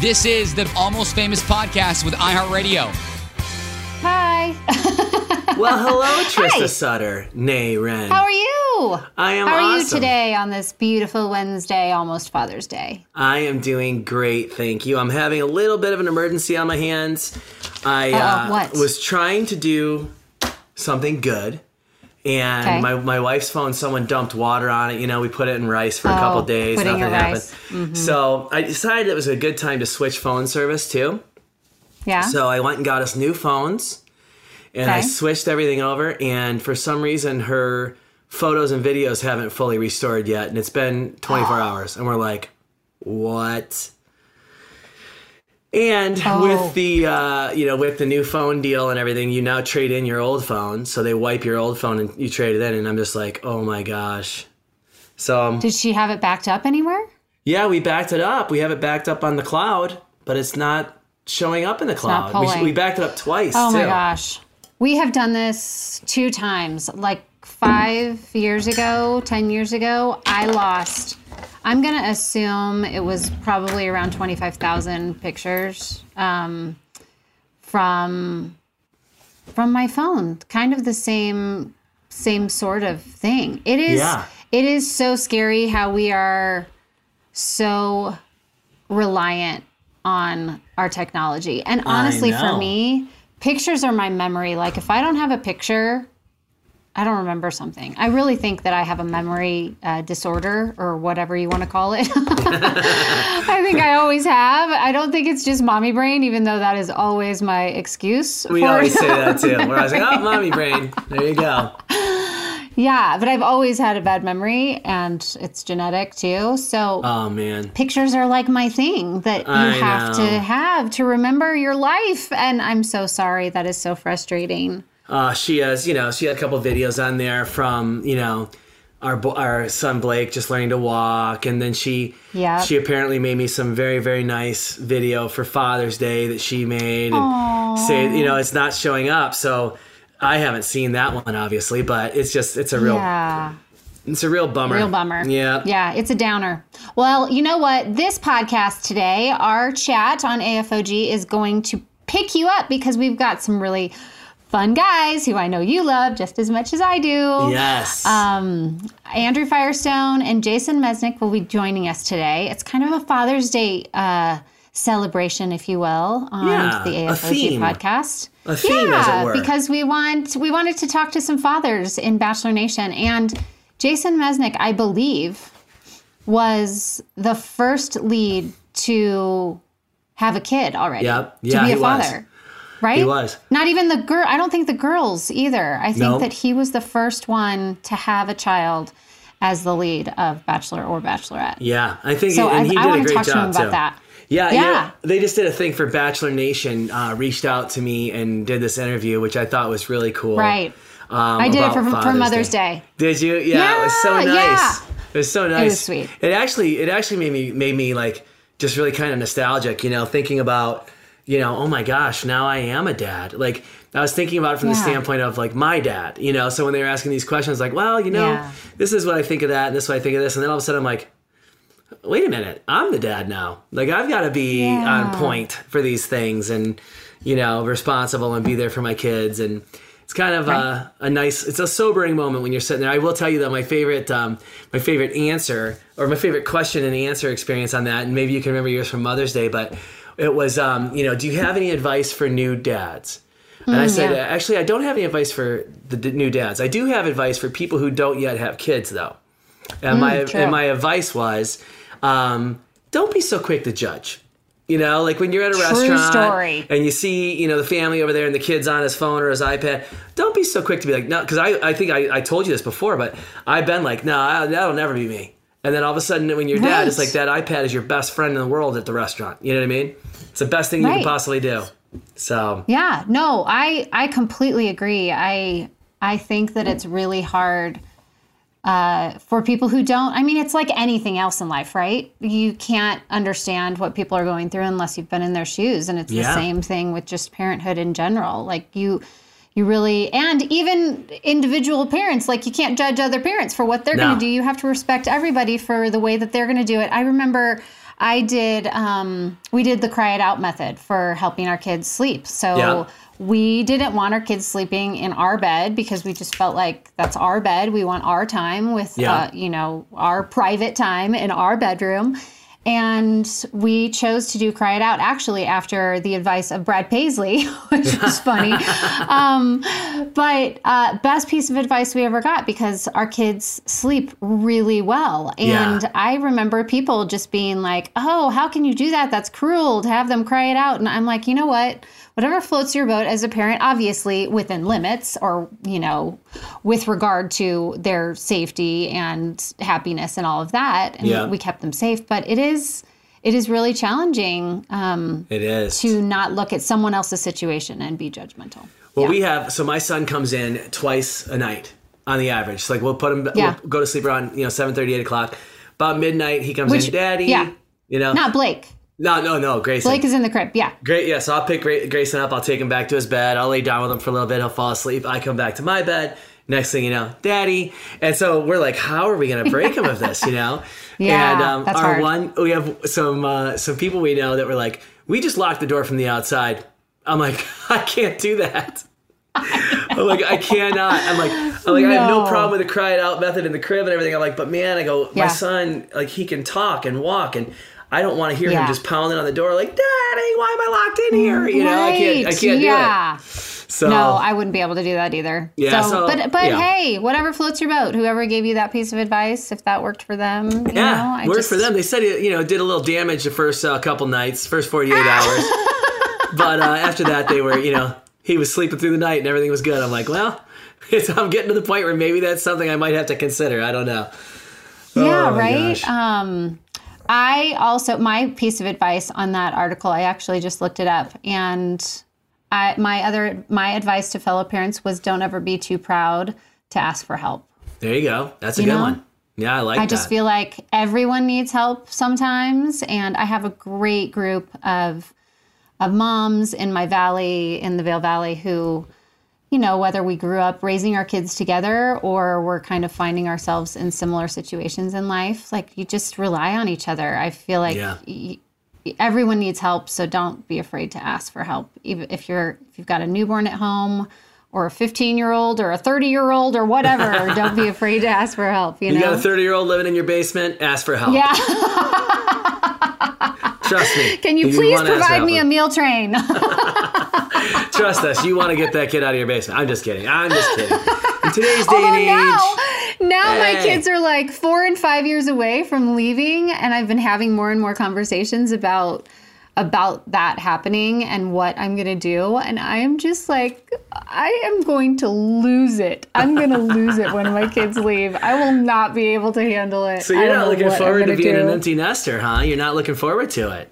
This is the Almost Famous podcast with iHeartRadio. Hi. Well, hello, Trista Hi. Sutter, nay Rehn. How are you? I am How are you today on this beautiful Wednesday, almost Father's Day? I am doing great, thank you. I'm having a little bit of an emergency on my hands. I uh, what? was trying to do something good, and Okay. my, my wife's phone, someone dumped water on it. You know, we put it in rice for a Oh, couple days, nothing in happened. Mm-hmm. So I decided it was a good time to switch phone service too. Yeah. So I went and got us new phones, and I switched everything over. And for some reason, her photos and videos haven't fully restored yet, and it's been 24 hours. And we're like, what? And Oh. with the uh, you know with the new phone deal and everything, you now trade in your old phone. So they wipe your old phone and you trade it in. And I'm just like, oh my gosh. So um, Did she have it backed up anywhere? yeah, we backed it up. We have it backed up on the cloud, but it's not showing up in the not cloud. We, we backed it up twice. Oh too. my gosh. We have done this two times. Like five years ago, 10 years ago, I lost, I'm going to assume it was probably around 25,000 pictures um, from from my phone. Kind of the same same sort of thing. It is Yeah. it is so scary how we are so reliant on our technology. And honestly, for me, pictures are my memory. Like if I don't have a picture, I don't remember something. I really think that I have a memory uh, disorder or whatever you want to call it. I think I always have. I don't think it's just mommy brain, even though that is always my excuse. We for always say that too. Where I was like, oh, mommy brain. There you go. Yeah, but I've always had a bad memory and it's genetic too. So Oh, man. pictures are like my thing that you I have know. to have to remember your life. And I'm so sorry. That is so frustrating. Uh, she has, you know, she had a couple videos on there from, you know, our our son Blake just learning to walk, and then she Yeah. she apparently made me some very very nice video for Father's Day that she made, and say you know it's not showing up, so I haven't seen that one obviously, but it's just it's a real Yeah. it's a real bummer. Real bummer. Yeah. Yeah, it's a downer. Well, you know what? This podcast today, our chat on AFOG is going to pick you up because we've got some really fun guys who I know you love just as much as I do. Yes. Um, Andrew Firestone and Jason Mesnick will be joining us today. It's kind of a Father's Day uh, celebration, if you will, on Yeah, the AFOG podcast. A theme, as it were. because we want we wanted to talk to some fathers in Bachelor Nation, and Jason Mesnick, I believe, was the first lead to have a kid already. Yep. to be a he was. Right? He was. Not even the girl. I don't think the girls either. I think that he was the first one to have a child as the lead of Bachelor or Bachelorette. yeah, I think So I, and he I did a want to talk to him about too. that. Yeah, yeah. Yeah. they just did a thing for Bachelor Nation. Uh, reached out to me and did this interview, which I thought was really cool. Right. Um, I did it for, for Mother's Day. Did you? Yeah, it was so nice. yeah. It was so nice. It was sweet. It actually, it actually made me made me like just really kind of nostalgic. You know, thinking about you know, oh my gosh, now I am a dad. Like I was thinking about it from the standpoint of like my dad. You know, so when they were asking these questions, like, well, you know, Yeah. this is what I think of that, and this is what I think of this, and then all of a sudden I'm like. Wait a minute, I'm the dad now. Like I've got to be Yeah. on point for these things, and you know, responsible and be there for my kids. And it's kind of a, a nice, it's a sobering moment when you're sitting there. I will tell you that my favorite, um, my favorite answer or my favorite question and answer experience on that, and maybe you can remember yours from Mother's Day, but it was, um, you know, do you have any advice for new dads? And I said, yeah. actually, I don't have any advice for the d- new dads. I do have advice for people who don't yet have kids, though. And my true. and my advice was, um, don't be so quick to judge. You know, like when you're at a restaurant story. and you see, you know, the family over there and the kid's on his phone or his iPad, don't be so quick to be like, no, because I, I think I, I told you this before, but I've been like, no, I- that'll never be me. And then all of a sudden, when you're dad, it's like that iPad is your best friend in the world at the restaurant. You know what I mean? It's the best thing you Right. can possibly do. So, Yeah, no, I I completely agree. I I think that it's really hard uh, for people who don't. I mean, it's like anything else in life, right? You can't understand what people are going through unless you've been in their shoes, and it's the same thing with just parenthood in general. Like you. You really, and even individual parents, like you can't judge other parents for what they're No. going to do. You have to respect everybody for the way that they're going to do it. I remember I did. Um, we did the cry it out method for helping our kids sleep. So. Yeah. We didn't want our kids sleeping in our bed because we just felt like that's our bed. We want our time with, Yeah. uh, you know, our private time in our bedroom. And we chose to do Cry It Out actually after the advice of Brad Paisley, which was funny. um, but uh, best piece of advice we ever got because our kids sleep really well. And Yeah. I remember people just being like, oh, how can you do that? That's cruel to have them cry it out. And I'm like, you know what? Whatever floats your boat as a parent, obviously within limits or, you know, with regard to their safety and happiness and all of that. And Yeah. we kept them safe. But it is it is really challenging um, It is. to not look at someone else's situation and be judgmental. Well, Yeah. we have so my son comes in twice a night on the average. So like we'll put him, Yeah. we'll go to sleep around you know seven thirty, eight o'clock. About midnight, he comes Which- in, Daddy. yeah. You know, Not Blake. No, no, no, Grayson. Blake is in the crib. Yeah. Great, yeah. So I'll pick Grayson up. I'll take him back to his bed. I'll lay down with him for a little bit. He'll fall asleep. I come back to my bed. Next thing you know, Daddy. And so we're like, how are we going to break him of this? You know? Yeah, And um, that's our hard. one, we have some uh, some people we know that were like, we just locked the door from the outside. I'm like, I can't do that. I'm like, I cannot. I'm like, I'm like, I have no No. problem with the cry it out method in the crib and everything. I'm like, but man, I go, my son, like, he can talk and walk, and I don't want to hear him just pounding on the door, like, Daddy, why am I locked in here? You know, I can't, I can't yeah. do it. So, No, I wouldn't be able to do that either. Yeah, So, so, but but yeah. hey, whatever floats your boat. Whoever gave you that piece of advice, if that worked for them, you yeah, know, I worked just, for them. They said it, you know, did a little damage the first uh, couple nights, first 48 hours, but uh, after that, they were, you know, he was sleeping through the night and everything was good. I'm like, well, it's, I'm getting to the point where maybe that's something I might have to consider. I don't know. Yeah, Oh, right. Um, I also my piece of advice on that article. I actually just looked it up, and I, my other my advice to fellow parents was don't ever be too proud to ask for help. There you go. That's a You good know? one. Yeah, I like that. I that. just feel like everyone needs help sometimes, and I have a great group of of moms in my valley, in the Vail Valley, who, you know, whether we grew up raising our kids together or we're kind of finding ourselves in similar situations in life, like you just rely on each other. I feel like Yeah. y- everyone needs help, so don't be afraid to ask for help. Even if you're if you've got a newborn at home. Or a 15 year old, or a 30 year old, or whatever. don't be afraid to ask for help. You, you know, got a 30 year old living in your basement, ask for help. yeah. Trust me. Can you please wanna ask for provide me a meal train? Trust us. You want to get that kid out of your basement. I'm just kidding. I'm just kidding. In today's day Although and age. now, now my kids are like four and five years away from leaving, and I've been having more and more conversations about about that happening and what I'm gonna do. And I'm just like, I am going to lose it. I'm gonna lose it when my kids leave. I will not be able to handle it. So I you're know looking forward to being an do. empty nester, huh? You're not looking forward to it.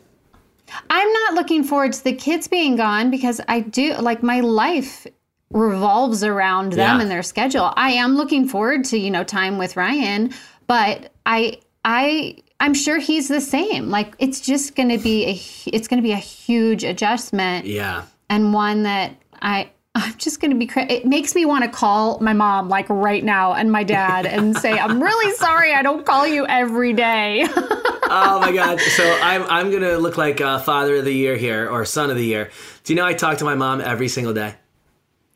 I'm not looking forward to the kids being gone because I do like my life revolves around them Yeah. and their schedule. I am looking forward to, you know, time with Ryan, but I I I'm sure he's the same. Like it's just going to be a it's going to be a huge adjustment Yeah. and one that I I'm just going to be cra- it makes me want to call my mom like right now and my dad and say I'm really sorry I don't call you every day. Oh my god. So I'm I'm gonna look like uh, father of the year here or son of the year. Do you know I talk to my mom every single day?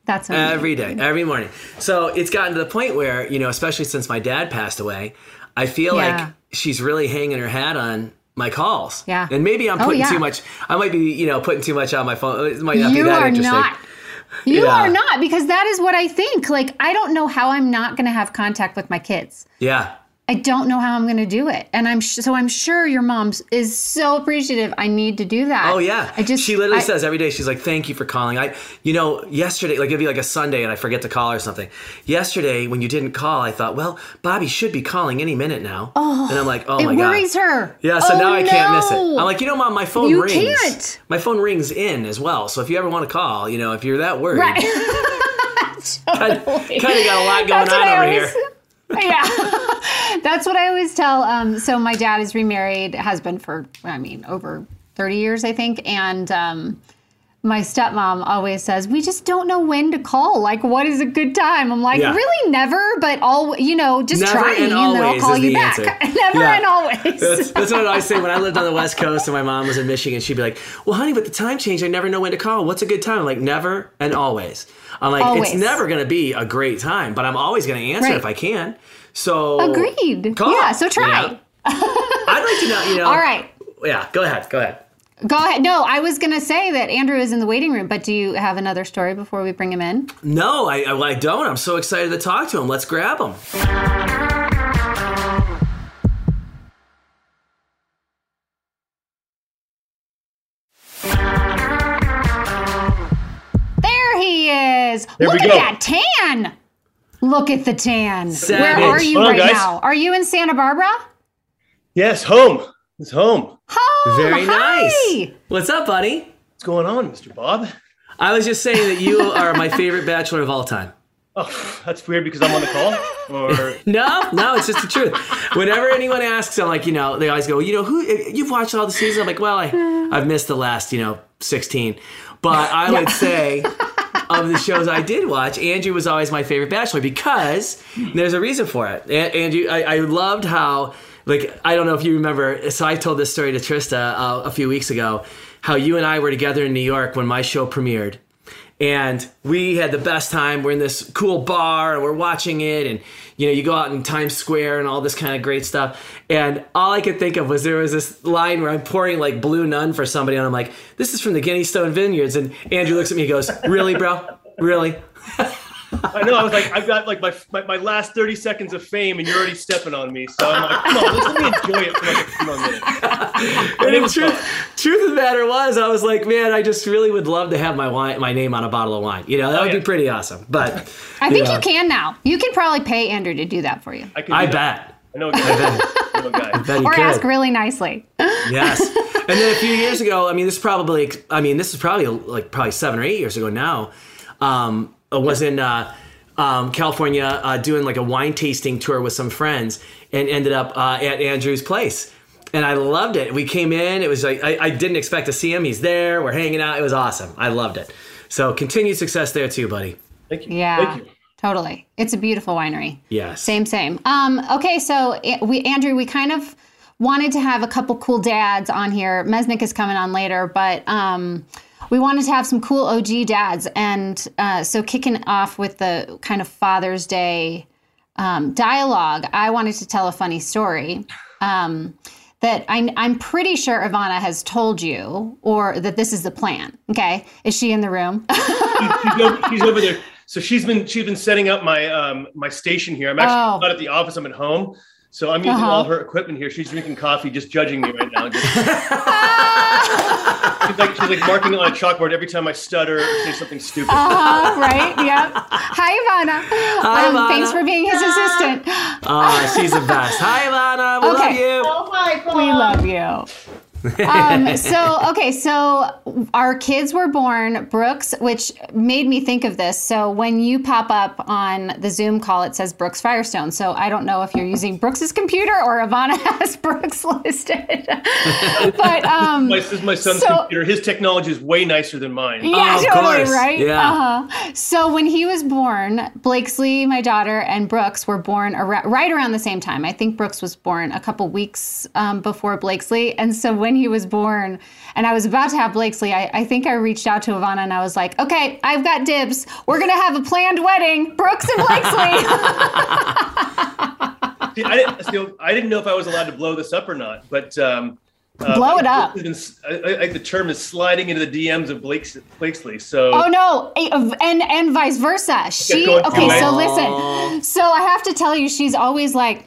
That's amazing. Every day, every morning. So it's gotten to the point where, you know, especially since my dad passed away, I feel Yeah. like she's really hanging her hat on my calls. Yeah. And maybe I'm Oh, putting yeah. too much I might be, you know, putting too much on my phone. It might not be you that are interesting. not. You Yeah. are not because that is what I think. Like I don't know how I'm not going to have contact with my kids. Yeah. I don't know how I'm going to do it, and I'm sh- so I'm sure your mom is so appreciative. I need to do that. Oh yeah. I just she literally I- says every day she's like, "Thank you for calling." I, you know, yesterday like it'd be like a Sunday and I forget to call or something. Yesterday when you didn't call, I thought, well, Bobby should be calling any minute now. Oh, and I'm like, oh my god. It worries her. Yeah, so Oh, now I can't miss it. I'm like, you know, mom, my phone You rings. can't. My phone rings in as well. So if you ever want to call, you know, if you're that worried, Right. kind of got a lot going That's on over always- here. yeah, that's what I always tell. Um, so my dad is remarried, has been for I mean over thirty years, I think, and um, my stepmom always says, we just don't know when to call. Like, what is a good time? I'm like, Yeah. really never, but all, you know, just Never try and and then I'll call you back. never Yeah. and always. That's, that's what I always say when I lived on the West Coast and my mom was in Michigan. She'd be like, "Well, honey, with the time change, I never know when to call. What's a good time?" I'm like, "Never and always." I'm like, Always. "It's never going to be a great time, but I'm always going to answer Right. if I can." So Agreed. Call, Yeah, so try. you know? I'd like to know. You know. all right. Yeah. Go ahead. Go ahead. Go ahead. No, I was going to say that Andrew is in the waiting room, but do you have another story before we bring him in? No, I, I, I don't. I'm so excited to talk to him. Let's grab him. He is. There Look at go. that tan. Look at the tan. Savage. Where are you Hold on, right guys. now? Are you in Santa Barbara? Yes, home. It's home. Home. Very Hi. nice. What's up, buddy? What's going on, Mr. Bob? I was just saying that you are my favorite bachelor of all time. Oh, that's weird because I'm on the call. Or No, no, it's just the truth. Whenever anyone asks, I'm like, you know, they always go, you know, who you've watched all the seasons? I'm like, well, I, I've missed the last, you know, 16. But I would say of the shows I did watch, Andrew was always my favorite bachelor because there's a reason for it. A- Andrew, I, I loved how, like, I don't know if you remember. So I told this story to Trista uh, a few weeks ago, how you and I were together in New York when my show premiered and we had the best time. We're in this cool bar and we're watching it, and you know, you go out in Times Square and all this kind of great stuff. And all I could think of was there was this line where I'm pouring like Blue Nun for somebody, and I'm like, "This is from the Guinea Stone Vineyards." And Andrew looks at me, and goes, "Really, bro? Really?" I know I was like, I've got like my, my my last 30 seconds of fame, and you're already stepping on me. So I'm like, come on, let's let me enjoy it for like a few more minutes. And it the truth, fun. truth of the matter was, I was like, man, I just really would love to have my wine, my name on a bottle of wine. You know, that would yeah. be pretty awesome. But I think know, you can now. You can probably pay Andrew to do that for you. I, I bet. I know a guy. I know a guy. Bet Or could. ask really nicely. Yes. And then a few years ago, I mean, this is probably, I mean, this is probably like probably seven or eight years ago now. Um, I was in uh, um, California uh, doing like a wine tasting tour with some friends, and ended up uh, at Andrew's place. And I loved it. We came in. It was like I, I didn't expect to see him. He's there. We're hanging out. It was awesome. I loved it. So continued success there too, buddy. Thank you. Yeah. Thank you. Totally. It's a beautiful winery. Yes. Same, same. Um, okay, so eh, we Andrew, we kind of wanted to have a couple cool dads on here. Mesnick is coming on later, but um, we wanted to have some cool OG dads, and uh, so kicking off with the kind of Father's Day um, dialogue, I wanted to tell a funny story. Um, that I, I'm pretty sure Ivana has told you, or that this is the plan. Okay, is she in the room? she's, over, she's over there. So she's been she's been setting up my um my station here. I'm actually Oh. not at the office. I'm at home. So I'm using Uh-huh. all her equipment here. She's drinking coffee, just judging me right now. Just- she's like she's like marking it on a chalkboard every time I stutter or say something stupid. Uh, right? Yep. Hi, Ivana. Hi, um, Ivana. Thanks for being his assistant. Ah, she's the best. Hi, Ivana. We Okay. love you. Oh, my God. We love you. Um, so okay, so our kids were born, Brooks, which made me think of this. So when you pop up on the Zoom call, it says Brooks Firestone. So I don't know if you're using Brooks's computer or Ivana has Brooks listed. but um, my, this is my son's so- computer. His technology is way nicer than mine. Yeah, Oh, of totally, course. right? Yeah. Uh-huh. So when he was born, Blakesley, my daughter, and Brooks were born ar- right around the same time. I think Brooks was born a couple weeks um, before Blakesley. And so when he was born, and I was about to have Blakesley, I, I think I reached out to Ivana and I was like, okay, I've got dibs. We're going to have a planned wedding, Brooks and Blakesley. See, I, didn't, see, I didn't know if I was allowed to blow this up or not, but um, uh, Blow it up. been- I, I, I- the term is sliding into the DMs of Blake's, Blakesley. So Oh no, and and vice versa. She going okay. So listen. So I have to tell you, she's always like,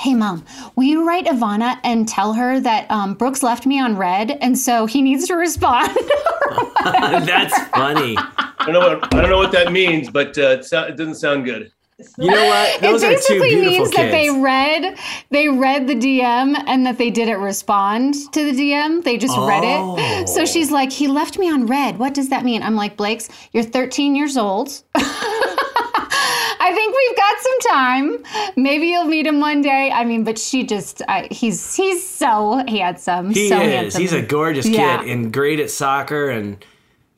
"Hey, mom, will you write Ivana and tell her that um, Brooks left me on red, and so he needs to respond." That's funny. I don't know what I don't know what that means, but uh, it, so, it doesn't sound good. You know what? it Those are two basically beautiful means kids. that they read they read the DM and that they didn't respond to the DM. They just read Oh. it. So she's like, "He left me on red. What does that mean?" I'm like, "Blake's, you're 13 years old." I think we've got some time. Maybe you'll meet him one day. I mean, but she just, I, he's he's so handsome. He so is. handsome. He's a gorgeous Yeah. kid and great at soccer and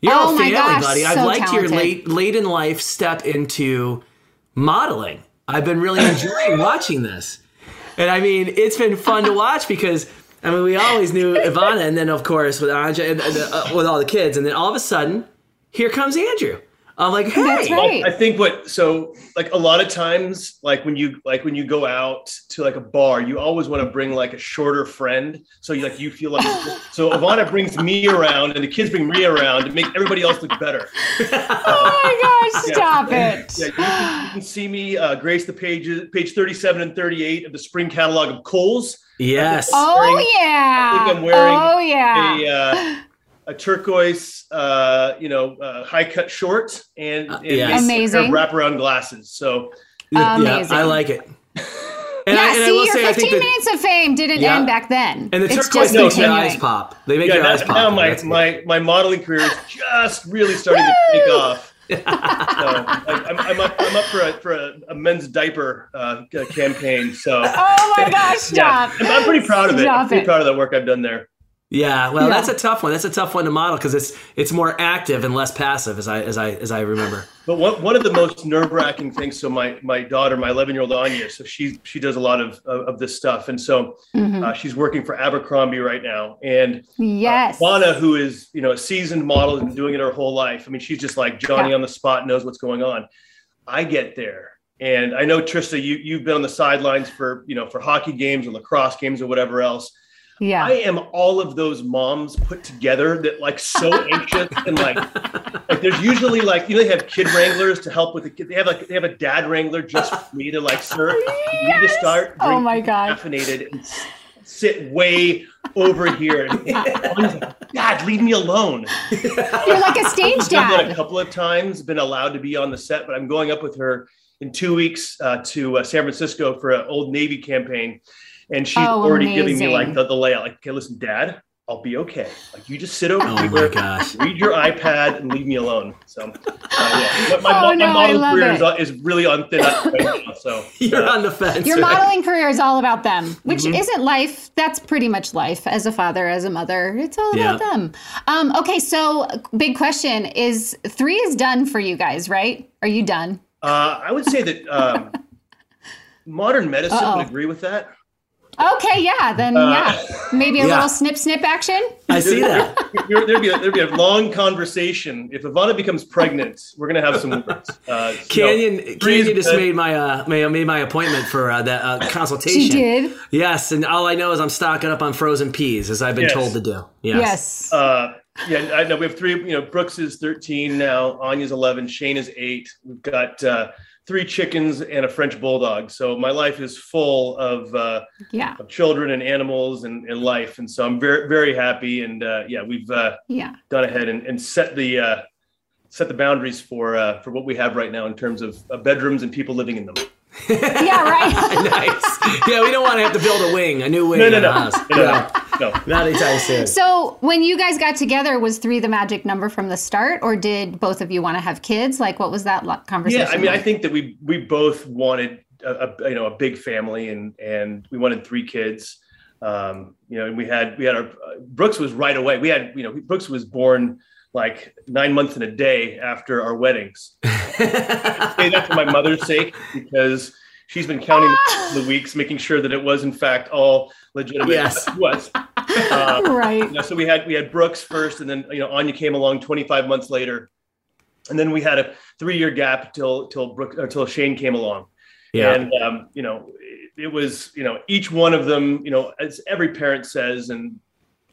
You're Oh a family, gosh, buddy. I've so liked your late late in life step into modeling. I've been really enjoying watching this. And I mean, it's been fun to watch because I mean, we always knew Ivana, and then of course with Anya and, and, uh, with all the kids, and then all of a sudden, here comes Andrew. I'm like, hey, That's right. I think what so like a lot of times like when you like when you go out to like a bar, you always want to bring like a shorter friend. So you like you feel like so Ivana brings me around and the kids bring me around to make everybody else look better. oh my gosh, Yeah. stop it. Yeah, you can, you can see me uh, grace the pages page 37 and 38 of the spring catalog of Kohl's. yes, Oh wearing- yeah. I think I'm wearing oh yeah. A uh, a turquoise, uh, you know, uh, high cut short and, and yes. a pair of Amazing. wraparound glasses. So yeah, Amazing. I like it. And yeah, I, and I see, will your say, I 15 think that, minutes of fame didn't Yeah. end back then. and the it's turquoise just makes your eyes pop. They make yeah, your now, eyes pop. now my, my my modeling career is just really starting to take off. so I, I'm, I'm up I'm up for a for a, a men's diaper uh, campaign. So Oh my gosh, yeah, stop. I'm, I'm pretty proud of it. I'm pretty it. proud of the work I've done there. Yeah, well, Yeah. that's a tough one. That's a tough one to model because it's it's more active and less passive, as I as I as I remember. But one, one of the most nerve wracking things. So my my daughter, my 11 year old Anya, so she she does a lot of of, of this stuff, and so Mhm. uh, she's working for Abercrombie right now, and Yes. Lana, who is you know a seasoned model, has been doing it her whole life. I mean, she's just like Johnny Yeah. on the spot, knows what's going on. I get there, and I know Trista, you you've been on the sidelines for you know for hockey games or lacrosse games or whatever else. Yeah. I am all of those moms put together that like so anxious and like like there's usually like you know they have kid wranglers to help with the kid. They have like they have a dad wrangler just for me to like sir, you need to start. Oh my God. caffeinated and sit way over here. Like, Dad, leave me alone. You're like a stage it a couple of times, been allowed to be on the set, but I'm going up with her in two weeks uh, to uh, San Francisco for an Old Navy campaign, and she's Oh, already giving me like the, the layout. Like, okay, listen, Dad, I'll be okay. Like, you just sit over Oh my here, gosh. read your iPad, and leave me alone. So, uh, yeah, but my, Oh, my no, I model career it. is, uh, is really on thin ice right now. So, You're uh, on the fence. Your right? modeling career is all about them, which Mm-hmm. isn't life. That's pretty much life as a father, as a mother. It's all about Yeah. them. Um, okay, so big question is three is done for you guys, right? Are you done? uh, I would say that um, modern medicine Uh-oh. would agree with that. Okay, yeah, then Uh, yeah, maybe a yeah. little snip snip action. I see that. There- there'd, be a, there'd be a long conversation. If Ivana becomes pregnant, we're gonna have some words. Uh, Canyon Three is Canyon just made my uh made, made my appointment for uh, that uh, consultation. She did. Yes, and all I know is I'm stocking up on frozen peas as I've been Yes. told to do. Yes. Yes. Uh, yeah, I know we have three. You know, Brooks is 13 now. Anya's 11. Shane is eight. We've got uh, three chickens and a French bulldog. So my life is full of, uh, yeah. of children and animals and, and life. And so I'm very very happy. And uh, yeah, we've uh, Yeah. gone ahead and, and set the uh, set the boundaries for uh, for what we have right now in terms of uh, bedrooms and people living in them. Yeah, right. nice. Yeah, we don't want to have to build a wing, a new wing No, no, in no, the house. no, no, no. Not anytime soon. so, when you guys got together, was three the magic number from the start, or did both of you want to have kids? Like, what was that conversation? Yeah, I mean, I think that we we both wanted a, a you know a big family and and we wanted three kids. Um, you know, and we had we had our uh, Brooks was right away. We had you know Brooks was born like nine months and a day after our weddings. I say that for my mother's sake because she's been counting the weeks, making sure that it was in fact all legitimate. Yes. It was. Uh, right. you know, so we had we had Brooks first, and then you know Anya came along 25 months later, and then we had a three year gap till till Brooke until Shane came along. yeah. And um, you know, it, it was you know each one of them, you know, as every parent says, and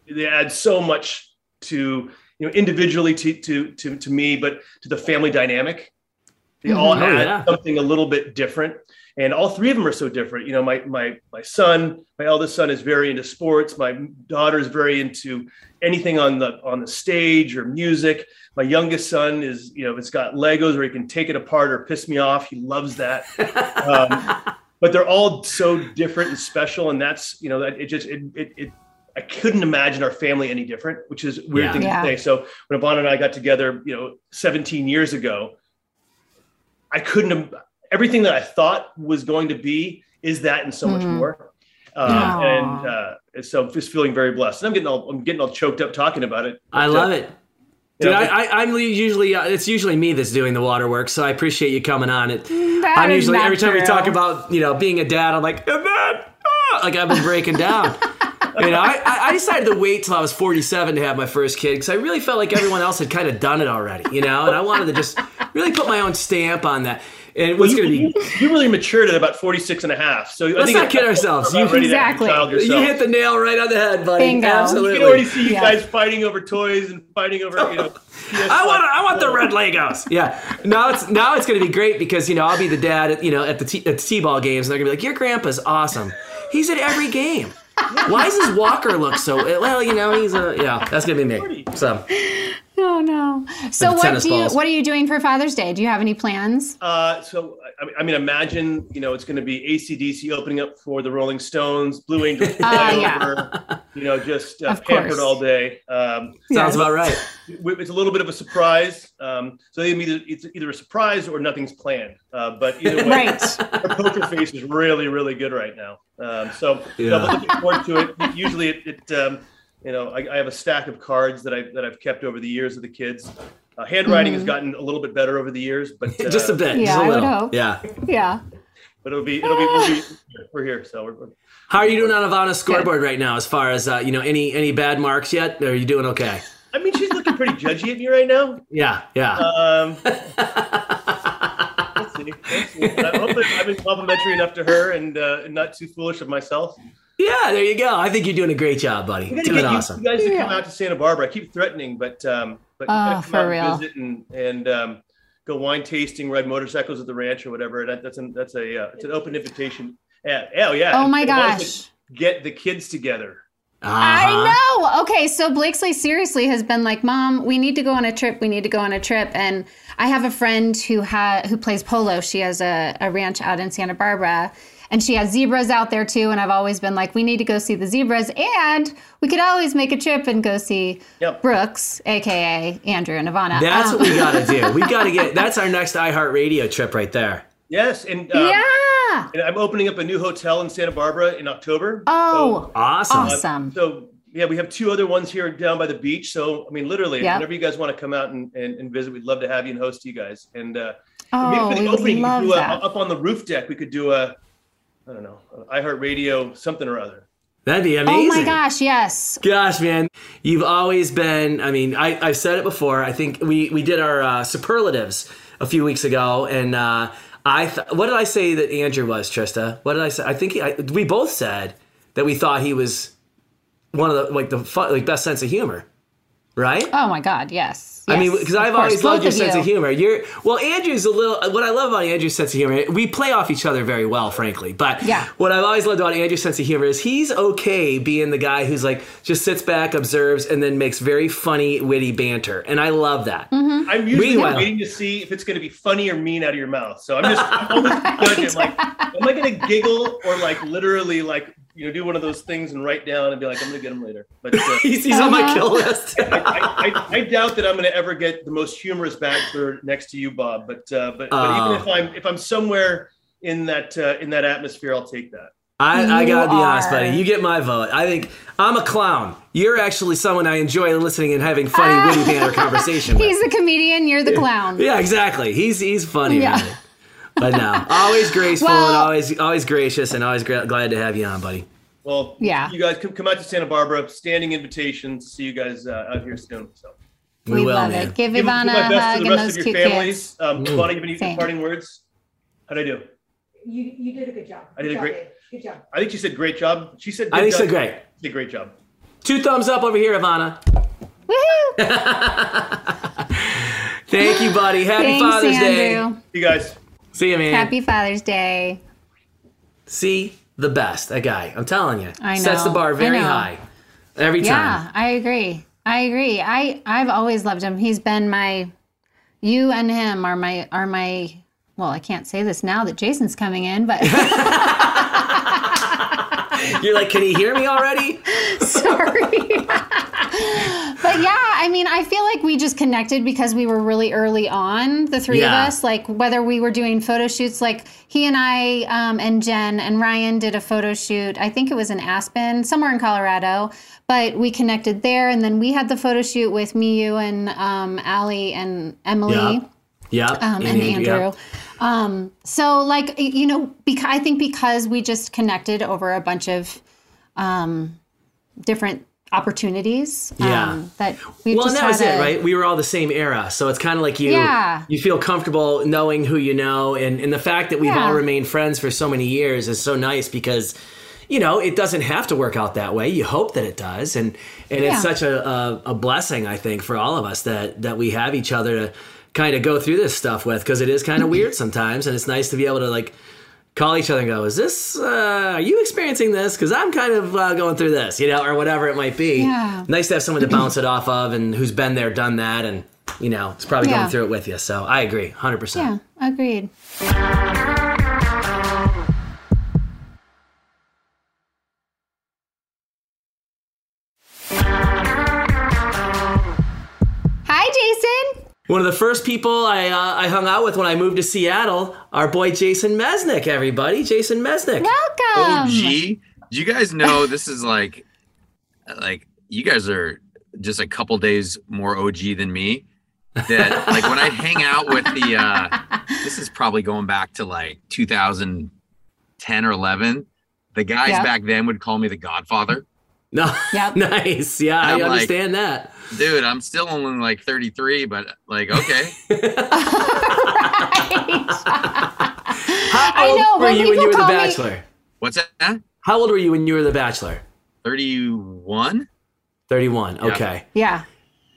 they add so much to you know individually to to to, to me, but to the family dynamic. They all Mhm. Oh, add yeah. something a little bit different, and all three of them are so different. You know, my my my son, my eldest son, is very into sports. My daughter is very into anything on the on the stage or music. My youngest son is, you know, it's got Legos where he can take it apart or piss me off. He loves that. Um, but they're all so different and special, and that's you know that it just it it. it I couldn't imagine our family any different, which is a weird Yeah. thing Yeah. to say. So when Ivana and I got together, you know, 17 years ago, I couldn't have everything that I thought was going to be is that and so much Mhm. more. Um, Aw. and uh, so just feeling very blessed. And I'm getting all I'm getting all choked up talking about it. I love it. Dude, know, I, I, I'm usually uh, it's usually me that's doing the waterwork, so I appreciate you coming on. It. That I'm usually every time we talk about you know being a dad, I'm like, and then ah," like I've been breaking down. you know, I, I I decided to wait till I was 47 to have my first kid because I really felt like everyone else had kind of done it already. You know, and I wanted to just really put my own stamp on that. And it was you, going to be. you, you really matured at about 46 and a half. So I Let's think not kid ourselves. You- ready to have Exactly. You hit the nail right on the head, buddy. Bingo. You can already see you Yeah. guys fighting over toys and fighting over, you know. I want I want the red Legos. Yeah. Now it's now it's going to be great because you know I'll be the dad at, you know at the t- at the t-ball games and they're going to be like your grandpa's awesome. He's at every game. Why does his walker look so well? You know he's a yeah. That's to be me. So Oh no. So what do you balls. what are you doing for Father's Day? Do you have any plans? Uh, so I mean, I mean, imagine you know it's going to be ACDC opening up for the Rolling Stones, Blue Angels, Ah, fly yeah. you know, just uh, Of course. pampered all day. Um, sounds Yes. about right. it's a little bit of a surprise. Um, so either it's either a surprise or nothing's planned. Uh, but either way, Right. our poker face is really, really good right now. Um, so Yeah. yeah. I'm looking forward to it. Usually, it, it um, you know, I, I have a stack of cards that I that I've kept over the years of the kids. Uh, handwriting has gotten a little bit better over the years, but uh, Just a bit. Yeah, just a I would hope. Yeah. Yeah. But it'll be it'll be, we'll be we're here. So we're, we're- How are you doing on Ivana's scoreboard right now? As far as uh, you know, any any bad marks yet? Or are you doing okay? I mean, she's looking pretty judgy at me right now. Yeah. Yeah. Um, let's see. Let's see. I hope that I've been complimentary enough to her and, uh, and not too foolish of myself. Yeah. There you go. I think you're doing a great job, buddy. We gotta Doing get awesome. you guys to come out to Santa Barbara. I keep threatening, but um, but you Oh, come for out real. and visit and and um, go wine tasting, ride motorcycles at the ranch or whatever. That, that's an that's a uh, it's an open invitation. Yeah, oh yeah. Oh my And gosh. Get the kids together. Uh-huh. I know. Okay, so Blakesley seriously has been like, "Mom, we need to go on a trip. We need to go on a trip." And I have a friend who ha- who plays polo. She has a, a ranch out in Santa Barbara, and she has zebras out there too. And I've always been like, "We need to go see the zebras, and we could always make a trip and go see Yep. Brooks, aka Andrew and Ivana." That's Um, what we got to do. We got to get. That's our next iHeartRadio trip right there. Yes, and um, yeah. and I'm opening up a new hotel in Santa Barbara in October. Oh, Awesome. awesome. So yeah, we have two other ones here down by the beach. So I mean, literally, Yep. whenever you guys want to come out and, and, and visit, we'd love to have you and host you guys. And uh, Oh, maybe for the would opening, you could do a, up on the roof deck. We could do a, I don't know, iHeartRadio something or other. That'd be amazing. Oh my gosh, yes. Gosh, man, you've always been. I mean, I, I've said it before. I think we we did our uh, superlatives a few weeks ago, and uh, I th- what did I say that Andrew was, Trista? What did I say? I think he, I, we both said that we thought he was one of the like the fun, like best sense of humor, right? Oh my God, yes. I mean, because I've course. always loved your of sense you. of humor. You're well, Andrew's a little. What I love about Andrew's sense of humor, we play off each other very well, frankly. But Yeah. what I've always loved about Andrew's sense of humor is he's okay being the guy who's like just sits back, observes, and then makes very funny, witty banter, and I love that. Mm-hmm. I'm usually Meanwhile- waiting to see if it's going to be funny or mean out of your mouth. So I'm just I'm always judging. Like, am I going to giggle or like literally like you know do one of those things and write down and be like I'm going to get him later. But uh, he's, he's on my Uh-huh. kill list. I, I, I doubt that I'm going to ever get the most humorous bachelor next to you, Bob. But uh, but, but Oh. even if I'm if I'm somewhere in that uh, in that atmosphere, I'll take that. I, I gotta be honest, buddy. You get my vote. I think I'm a clown. You're actually someone I enjoy listening and having funny, Ah. witty banter conversation with. He's the comedian, you're the clown. Yeah, exactly. He's he's funny. Yeah. Really. But no, always graceful and always always gracious and always gra- glad to have you on, buddy. Well, Yeah. you guys come, come out to Santa Barbara. Standing invitation to see you guys uh, out here soon. So. We, will, love man. it. Give Give, give Ivana my a hug to and the rest those of cute your kids. families. Um, Ivana, you have any Same. parting words? How'd I do? You you did a good job. I did a Good job, great- Dave. Good job. I think she said great job. She said. I good think so. job. Great. She did a great job. Two thumbs up over here, Ivana. Woohoo! Thank you, buddy. Happy Thanks, Father's Andrew. Day. You guys. See you, man. Happy Father's Day. See the best. That guy. I'm telling you. I Sets the bar very high every time. Yeah, I agree. I agree. I I've always loved him. He's been my you and him are my are my well, I can't say this now that Jason's coming in, but You're like, can he hear me already? sorry. but yeah, I mean, I feel like we just connected because we were really early on, the three Yeah. of us. Like whether we were doing photo shoots, like he and I um, and Jen and Ryan did a photo shoot. I think it was in Aspen, somewhere in Colorado. But we connected there, and then we had the photo shoot with me, you, and um, Allie and Emily Yeah. Yep. um, and Andrew. Um, so, like, you know, because I think because we just connected over a bunch of um, different opportunities, Yeah. um, that we Well, just and that was had it, a- right? We were all the same era, so it's kind of like you Yeah. you feel comfortable knowing who you know, and and the fact that we've Yeah. all remained friends for so many years is so nice because. You know, it doesn't have to work out that way. You hope that it does, and and Yeah. it's such a, a a blessing, I think, for all of us that that we have each other to kind of go through this stuff with, because it is kind of weird sometimes, and it's nice to be able to like call each other and go, "Is this? Uh, are you experiencing this? Because I'm kind of uh, going through this, you know, or whatever it might be." Yeah. Nice to have someone to bounce it off of, and who's been there, done that, and you know, it's probably Yeah. going through it with you. So I agree, hundred percent. Yeah, agreed. One of the first people I uh, I hung out with when I moved to Seattle, our boy Jason Mesnick. Everybody, Jason Mesnick. Welcome. OG. Do you guys know this is like, like you guys are just a couple days more OG than me. That like when I hang out with the, uh, this is probably going back to like 2010 or 11. The guys Yeah. back then would call me the Godfather. No, Yep. nice. Yeah, I I'm like- understand that. Dude, I'm still only like 33, but like okay. How I old know, were you when you were the call me- Bachelor? What's that? How old were you when you were the Bachelor? 31. Thirty-one. Yeah. Okay. yeah.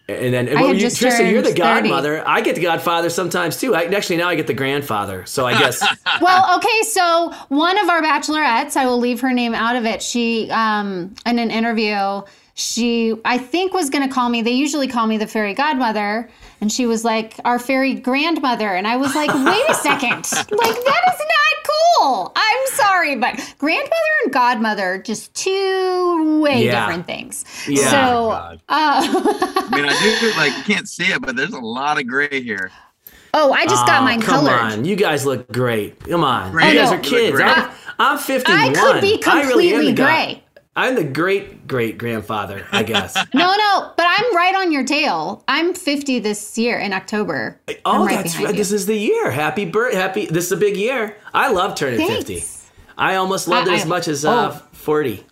And then, I well, you, Tristan, you're the turned 30. godmother. I get the godfather sometimes too. I, actually, now I get the grandfather. So I guess well, okay, so one of our bachelorettes, I will leave her name out of it. She, um, in an interview, she, I think, was going to call me. They usually call me the fairy godmother, and she was like, "Our fairy grandmother," and I was like, "Wait a second, like that is not cool." I'm sorry, but grandmother and godmother just two way Yeah. different things. Yeah. So, God. uh, I mean, I do like you can't see it, but there's a lot of gray here. oh, I just got Oh, mine come colored. Come on, you guys look great. Come on, Great. you guys Oh, are kids. I'm, I'm 51. I could be I really completely the god- gray. I'm the great great grandfather, I guess. No, no, but I'm right on your tail. I'm 50 this year in October. oh, right that's right. you. This is the year. Happy birth. Happy. This is a big year. I love turning Thanks. 50. I almost loved I- it as I- much as uh, oh. 40.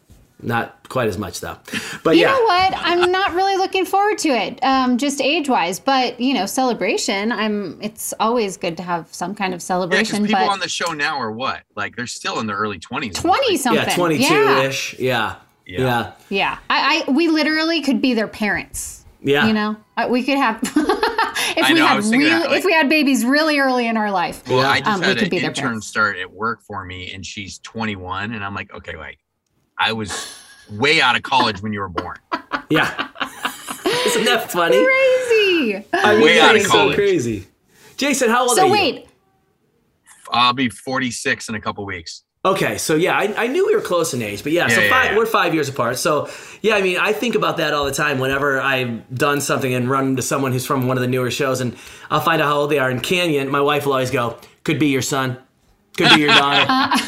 Not quite as much though. But You yeah. know what? I'm not really looking forward to it, um, just age wise. But you know, celebration. I'm. It's always good to have some kind of Yeah, because celebration. people but on the show now are what? Like they're still in their early 20s. twenty something. Yeah, twenty two ish. Yeah. Yeah. Yeah. Yeah. I, I. We literally could be their parents. Yeah. You know, Uh, we could have. if I we know, had was real, that, like- if we had babies really early in our life. Well, I just Um, we had could an be their intern parents. start at work for me, and she's 21, and I'm like, okay, like I was way out of college when you were born. Yeah. Isn't that funny? Crazy. I mean, Way that out of is so college. crazy. Jason, how old are you? So you? wait. I'll be 46 in a couple weeks. Okay, so yeah, I, I knew we were close in age, but yeah, so Yeah, yeah, five, yeah. we're five years apart. So yeah, I mean, I think about that all the time. Whenever I've done something and run into someone who's from one of the newer shows, and I'll find out how old they are. In Canyon, my wife will always go, "Could be your son, could be your daughter."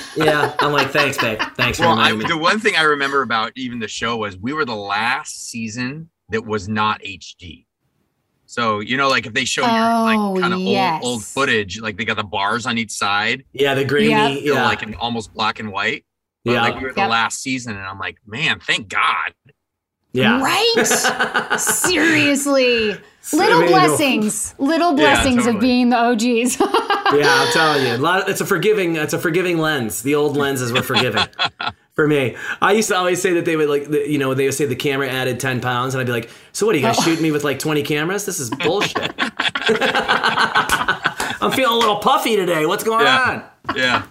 yeah, I'm like, thanks, babe. Thanks for Well, I, reminding the one thing I remember about even the show was we were the last season that was not HD. So you know, like if they show you Oh, like kind of yes. old, old footage, like they got the bars on each side, Yeah, the grainy. Yeah. they're Yeah, like in almost black and white. But yeah, like we were the Yep. last season, and I'm like, man, thank God. yeah. Right? Seriously. I Little mean, blessings. Little Yeah, blessings of being the OGs. Yeah, I'm telling you, a lot. Of, it's a forgiving. It's a forgiving lens. The old lenses were forgiving for me. I used to always say that they would like, you know, they would say the camera added ten pounds, and I'd be like, "So what? Are you guys shooting me with like twenty cameras? This is bullshit." I'm feeling a little puffy today. What's going Yeah. on? Yeah.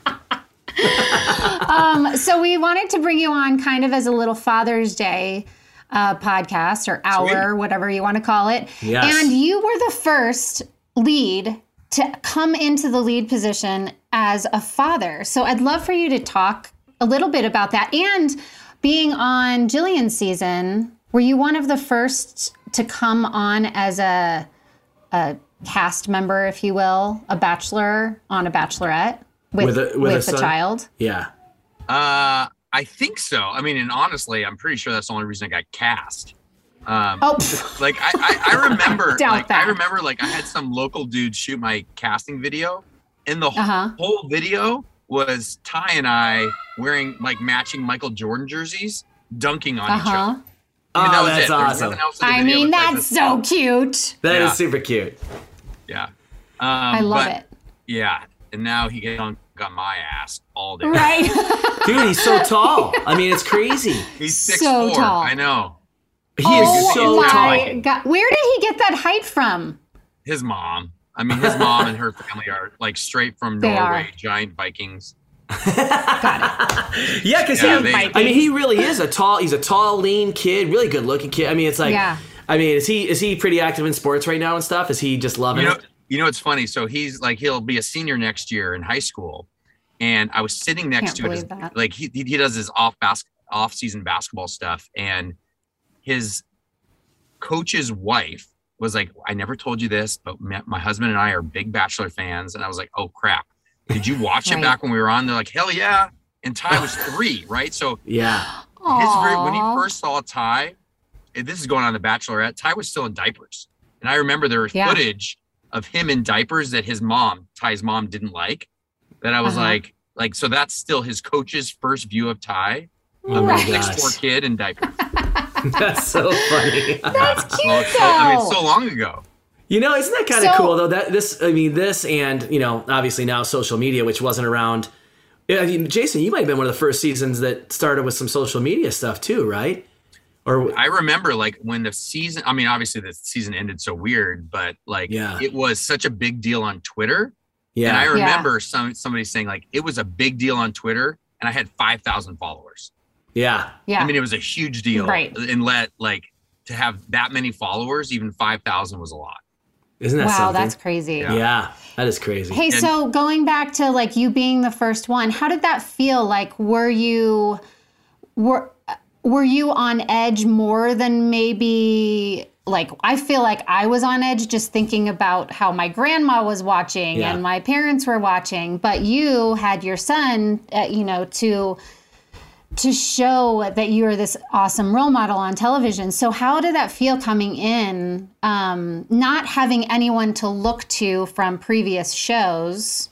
um, so we wanted to bring you on kind of as a little Father's Day uh, podcast or hour, Sweet. whatever you want to call it. Yes. And you were the first lead to come into the lead position as a father. So I'd love for you to talk a little bit about that and being on Jillian's season Were you one of the first to come on as a a cast member, if you will, a bachelor on a bachelorette with With with a- a, with a son? child? Yeah. Uh, I think so. I mean, and honestly, I'm pretty sure that's the only reason I got cast. Um, Oh, like I, I, I remember, Doubt like that. I remember, like I had some local dude shoot my casting video, and the Uh-huh. whole video was Ty and I wearing like matching Michael Jordan jerseys, dunking on uh each other. huh. Oh, I mean, that that's it. Awesome. nothing else in the I mean, that's this. so cute. That is Yeah. super cute. yeah. Um, I love but, it. Yeah, and now he get on got my ass all day. Right. Dude, he's so tall. I mean, it's crazy. He's six So four. tall. I know. He oh is so my tall. god! Where did he get that height from? His mom. I mean, his mom and her family are like straight from They Norway, are. giant Vikings. Yeah, because Yeah, he, they- I mean, he really is a tall. He's a tall, lean kid, really good looking kid. I mean, it's like, Yeah. I mean, is he is he pretty active in sports right now and stuff? Is he just loving You know, it? You know, it's funny. So he's like, he'll be a senior next year in high school, and I was sitting next Can't to it. as- Like he he he does his off bas- off season basketball stuff, and his coach's wife was like, "I never told you this, but my, my husband and I are big Bachelor fans." And I was like, "Oh crap! Did you watch it Right. back when we were on?" They're like, "Hell yeah!" And Ty was three, right? So Yeah. his very, when he first saw Ty, this is going on the Bachelorette. Ty was still in diapers, and I remember there was Yeah. footage of him in diapers that his mom, Ty's mom, didn't like. That I was Uh-huh. like, like so that's still his coach's first view of Ty, Oh my Right. six gosh. four kid in diapers. That's so funny. That's cute Well, so, I mean, so long ago. You know, isn't that kind of So- cool though? That this, I mean, this, and you know, obviously now social media, which wasn't around. Yeah, I mean, Jason, you might have been one of the first seasons that started with some social media stuff too, right? Or I remember like when the season. I mean, obviously the season ended so weird, but like Yeah. it was such a big deal on Twitter. yeah, And I Yeah. remember some somebody saying like it was a big deal on Twitter, and I had five thousand followers. yeah, yeah. I mean, it was a huge deal. Right. And let like to have that many followers, even five thousand was a lot. isn't that wow, something? that's crazy. Yeah. yeah, that is crazy. Hey, And- so going back to like you being the first one, how did that feel? Like, were you were were you on edge more than maybe? Like, I feel like I was on edge just thinking about how my grandma was watching Yeah. and my parents were watching, but you had your son, uh, you know, to to show that you are this awesome role model on television. So how did that feel coming in, um, not having anyone to look to from previous shows?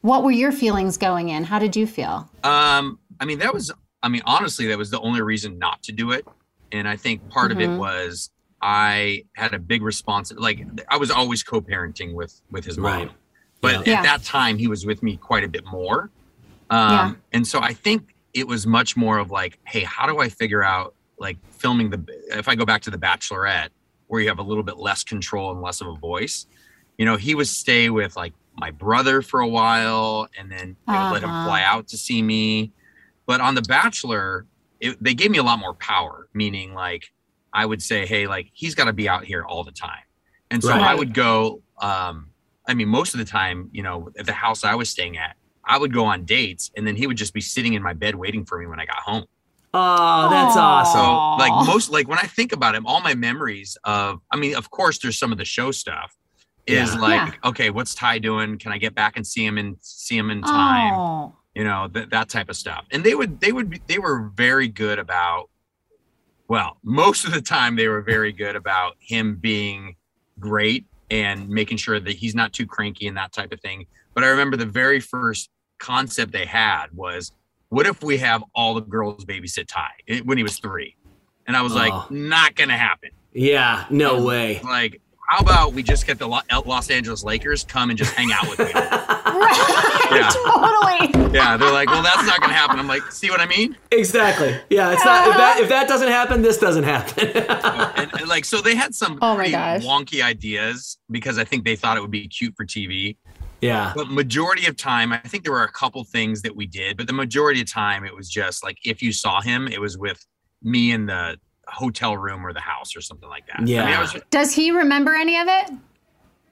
What were your feelings going in? How did you feel? Um, I mean, that was, I mean, honestly, that was the only reason not to do it. And I think part of it Mhm. was I had a big response. Like I was always co-parenting with with his mom, but Yeah. at that time he was with me quite a bit more. Um, Yeah. and so I think it was much more of like, hey, how do I figure out like filming the? If I go back to the Bachelorette, where you have a little bit less control and less of a voice, you know, he would stay with like my brother for a while, and then they would let him Uh-huh. fly out to see me. But on the Bachelor, it, they gave me a lot more power, meaning like I would say, hey, like he's got to be out here all the time, and so I would go. Um, I mean, most of the time, you know, at the house I was staying at, I would go on dates, and then he would just be sitting in my bed waiting for me when I got home. Oh, that's Aw. awesome. So, like most, like when I think about him, all my memories of, I mean, of course, there's some of the show stuff. Is Yeah. like, Yeah. okay, what's Ty doing? Can I get back and see him and see him in time? Oh, you know that that type of stuff and they would they would be, they were very good about well most of the time they were very good about him being great and making sure that he's not too cranky and that type of thing but i remember the very first concept they had was what if we have all the girls babysit ty when he was three and i was Oh. like not gonna happen Yeah, no way. like how about we just get the los angeles lakers come and just hang out with me right. Yeah. totally. yeah they're like well that's not gonna happen i'm like see what i mean exactly. Yeah, it's not if that if that doesn't happen, this doesn't happen. Oh, and, and, like so they had some Oh my pretty gosh. wonky ideas because I think they thought it would be cute for TV. yeah. But majority of time, I think there were a couple things that we did, but the majority of time it was just like if you saw him, it was with me and the hotel room or the house or something like that. I mean, Yeah. I was, Does he remember any of it?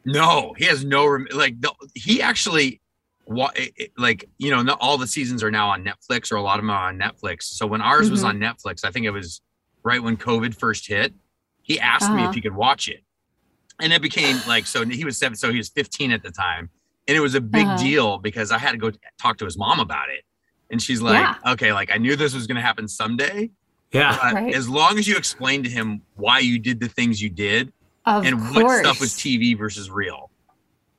no, he has no rem- like the, he actually wa- it- it- like you know not all the seasons are now on Netflix or a lot of them are on Netflix. So when ours was Mhm. on Netflix, I think it was right when COVID first hit. He asked me Uh-huh. if he could watch it, and it became like so. He was seven, so he was 15 at the time, and it was a big Uh-huh. deal because I had to go talk to his mom about it, and she's like, Yeah. "Okay, like I knew this was going to happen someday, Yeah. Right. as long as you explain to him why you did the things you did Of and course. what stuff was TV versus real."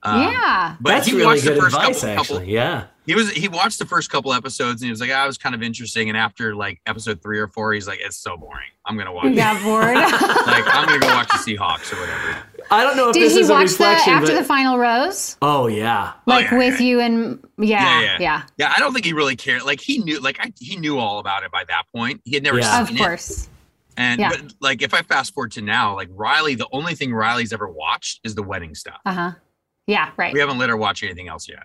Um, yeah. but That's he really watched good the first advice, couple, actually. couple Yeah. he was he watched the first couple episodes and he was like, ah, it was kind of interesting. And after like episode three or four, he's like, it's so boring. I'm gonna watch You it. got bored. Like I'm gonna go watch the Seahawks or whatever. I don't know if Did this he is a watch that reflection, after but the final rose? oh yeah, Like yeah, with you and yeah, Yeah, yeah, Yeah, I don't think he really cared. Like he knew, like I, he knew all about it by that point. He had never Yeah. Of seen it. Of course. And Yeah. but like if I fast forward to now, like Riley, the only thing Riley's ever watched is the wedding stuff. Uh huh. Yeah, right. We haven't let her watch anything else yet.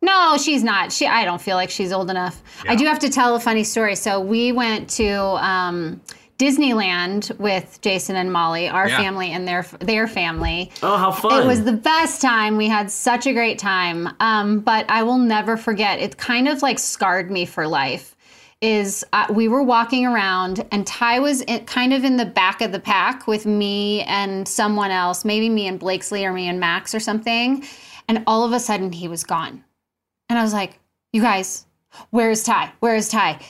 No, she's not. She I don't feel like she's old enough. I do have to tell a funny story. So we went to um, Disneyland with Jason and Molly, our Yeah. family and their their family. oh how fun! It was the best time. We had such a great time. Um, but I will never forget. It kind of like scarred me for life. Is uh, we were walking around and Ty was in, kind of in the back of the pack with me and someone else, maybe me and Blakesley or me and Max or something. And all of a sudden he was gone. And I was like, you guys, where is Ty? Where is Ty?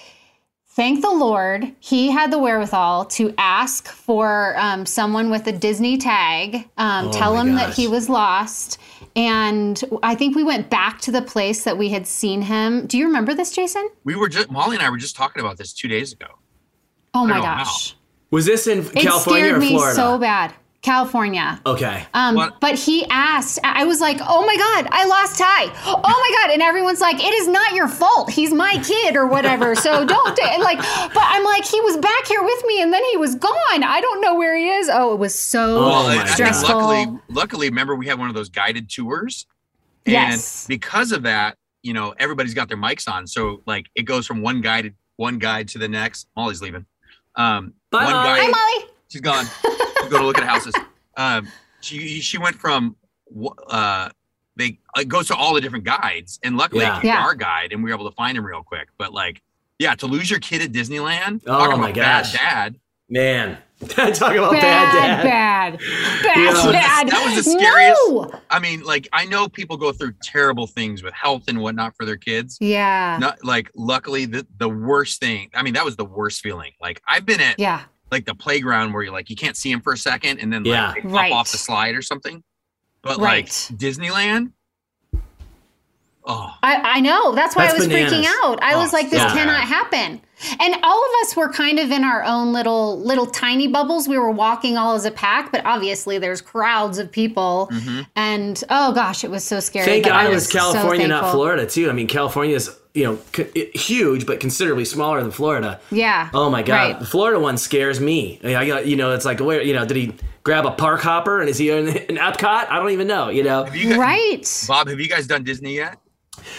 Thank the Lord, he had the wherewithal to ask for um, someone with a Disney tag, um, Oh tell my him that he was lost. And I think we went back to the place that we had seen him. Do you remember this, Jason? We were just Molly and I were just talking about this two days ago. Oh my don't how. gosh. was this in It California scared me so bad. California. okay. Um, What? but he asked, I was like, oh my God, I lost Ty. Oh my God. And everyone's like, it is not your fault. He's my kid or whatever. So don't, and like, but I'm like, he was back here with me and then he was gone. I don't know where he is. Oh, it was so Oh Well, my I- I stressful. luckily, luckily, remember we had one of those guided tours, and Yes. because of that, you know, everybody's got their mics on, so like it goes from one guided one guide to the next. Molly's leaving. Um, Bye, one Molly. guide, Hi, Molly. she's gone. She's going to look at houses. Um, she she went from uh, they it goes to all the different guides, and luckily Yeah. Yeah. our guide, and we were able to find him real quick. But like, yeah, to lose your kid at Disneyland, Oh my about bad gosh. dad. Man, talk about Bad, bad dad. bad, bad, Yeah. bad. That was the scariest- No. I mean, like I know people go through terrible things with health and whatnot for their kids. Yeah. Not like luckily the the worst thing. I mean, that was the worst feeling. Like I've been at Yeah. Like the playground where you're like you can't see him for a second and then Yeah. like they pop Right. off the slide or something. But Right. like Disneyland, oh I, I know. That's why That's I was freaking out. I Oh, was like, this yeah. cannot happen. And all of us were kind of in our own little little tiny bubbles. We were walking all as a pack, but obviously there's crowds of people. Mm-hmm. And oh gosh, it was so scary. Thank God I it was so California, not. Florida, too. I mean, California is you know c- it- huge, but considerably smaller than Florida. Yeah. Oh my God, Right. the Florida one scares me. I, I got you know, it's like where you know, did he grab a park hopper and is he in, in Epcot? I don't even know. You know, have you guys, Right. Bob, have you guys done Disney yet?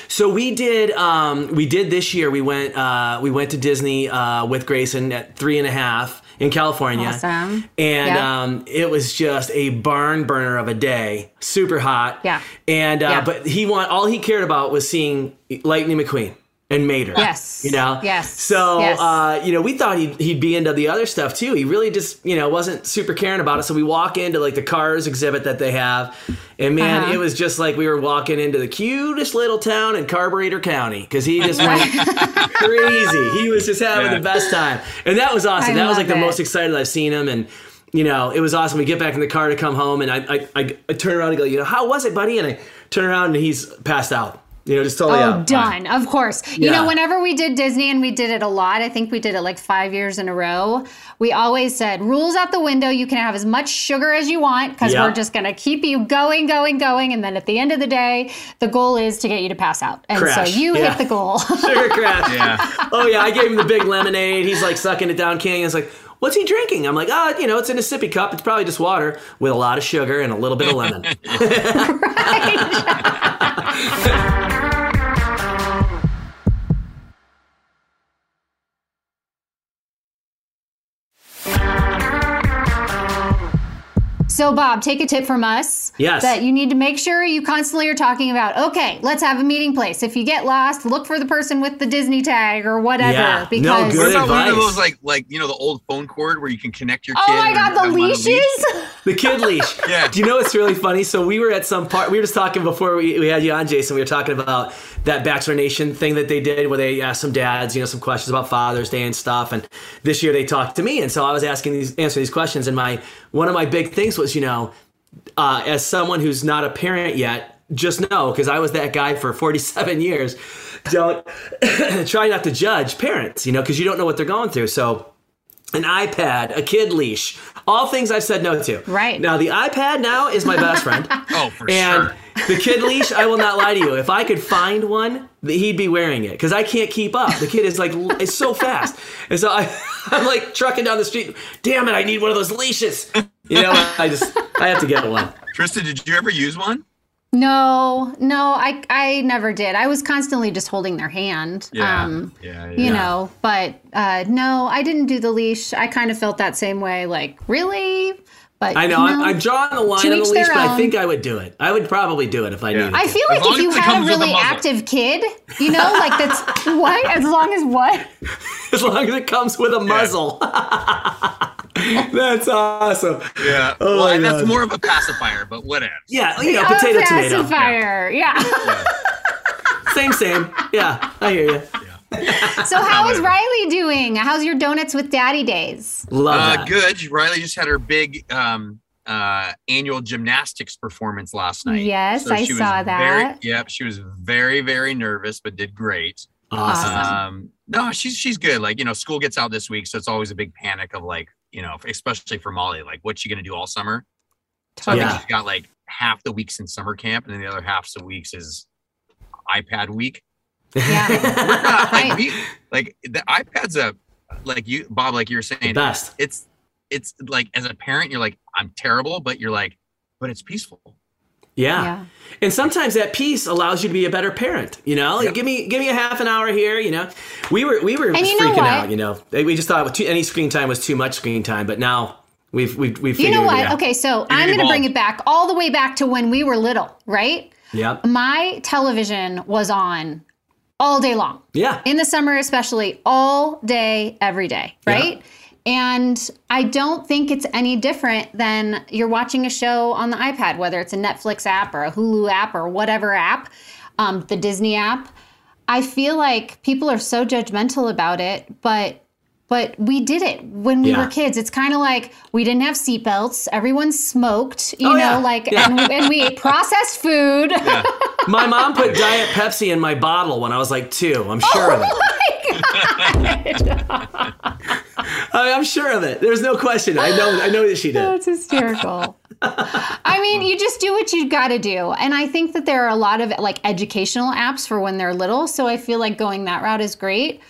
So we did. Um, we did this year. We went. Uh, we went to Disney uh, with Grayson at three and a half in California. Awesome. And Yep. um, it was just a barn burner of a day. Super hot. Yeah. And uh, Yeah. but he want all he cared about was seeing Lightning McQueen and Mater. Yes. You know. Yes. So Yes. uh, you know, we thought he'd he'd be into the other stuff too. He really just you know wasn't super caring about it. So we walk into like the Cars exhibit that they have, and man, Uh-huh. it was just like we were walking into the cutest little town in Carburetor County because he just went crazy. He was just having Yeah. the best time, and that was awesome. I that was like love the most excited I've seen him, and you know, it was awesome. We get back in the car to come home, and I I, I, I turn around and go, you know, how was it, buddy? And I turn around and he's passed out. You know, just totally Oh, out. done. Of course. You know, whenever we did Disney, and we did it a lot, I think we did it like five years in a row, we always said, rules out the window. You can have as much sugar as you want because Yeah. we're just going to keep you going, going, going. And then at the end of the day, the goal is to get you to pass out. And Crash. so you Yeah. hit the goal. Sugar crash. Yeah. Oh yeah, I gave him the big lemonade. He's like sucking it down, King. It's like, what's he drinking? I'm like, ah, you know, it's in a sippy cup. It's probably just water with a lot of sugar and a little bit of lemon. So, Bob, take a tip from us. Yes. That you need to make sure you constantly are talking about, okay, let's have a meeting place. If you get lost, look for the person with the Disney tag or whatever. Yeah. No, Because good What about one of advice. those like like you know the old phone cord where you can connect your oh kid? Oh my and God, have the them on a leash? leashes? The kid leash. Yeah. Do you know what's really funny? So we were at some part. We were just talking before we, we had you on, Jason. We were talking about that Bachelor Nation thing that they did, where they asked some dads, you know, some questions about Father's Day and stuff. And this year they talked to me, and so I was asking these, answering these questions. And my one of my big things was, you know, uh, as someone who's not a parent yet, just know because I was that guy for 47 years. Don't try not to judge parents, you know, because you don't know what they're going through. So an iPad, a kid leash, all things I've said no to. Right. Now the iPad now is my best friend. Oh, for and sure. the kid leash, I will not lie to you. If I could find one, he'd be wearing it because I can't keep up. The kid is like, it's so fast. And so I, I'm like trucking down the street. Damn it, I need one of those leashes. You know, I just, I have to get one. Trista, did you ever use one? no, no, I, I never did. I was constantly just holding their hand. Um, yeah, yeah. you know, but uh, no, I didn't do the leash. I kind of felt that same way. Like, really? But I know, you I'm, I'm drawing the line To on the leash, their but I think I would do it. I would probably do it if I Yeah. needed I feel As like if you it had a comes with a really active kid, you know, like that's what? As long as what? as long as it comes with a muzzle. That's awesome. Yeah. Oh well, my and that's God. more of a pacifier, but whatever. Yeah, you know, potato, a tomato. pacifier. Yeah. Same, same. Yeah, I hear you. so how is Riley doing? How's your donuts with daddy days? Love Uh, that. good. Riley just had her big um, uh, annual gymnastics performance last night. Yes, I she was saw very- that. yep, she was very, very nervous, but did great. Awesome. Awesome. Um, no, she's she's good. Like you know, school gets out this week, so it's always a big panic of like you know, especially for Molly, like what's she gonna do all summer? So I think she's got like half the weeks in summer camp, and then the other half of the weeks is iPad week. Yeah. like, we, like the iPad's a like you Bob, like you were saying, Best. it's it's like as a parent, you're like, I'm terrible, but you're like, but it's peaceful. Yeah. Yeah. And sometimes that piece allows you to be a better parent. You know, like Yep. give me give me a half an hour here. You know, we were we were And you freaking out. You know, we just thought too, any screen time was too much screen time, but now we've we've we've You know it what? out. Okay, so You're I'm going to bring it back all the way back to when we were little, right? Yep. My television was on all day long. Yeah. in the summer especially all day every day right and i don't think it's any different than you're watching a show on the ipad whether it's a netflix app or a hulu app or whatever app um, the disney app i feel like people are so judgmental about it but but we did it when we Yeah. were kids. It's kind of like we didn't have seatbelts. Everyone smoked, you Oh, know, yeah. like, Yeah. and, and we ate processed food. My mom put Diet Pepsi in my bottle when I was like two. I'm sure of it. I mean, I'm sure of it. There's no question. I know. I know that she did. That's hysterical. I mean, you just do what you got to do. And I think that there are a lot of like educational apps for when they're little. So I feel like going that route is great.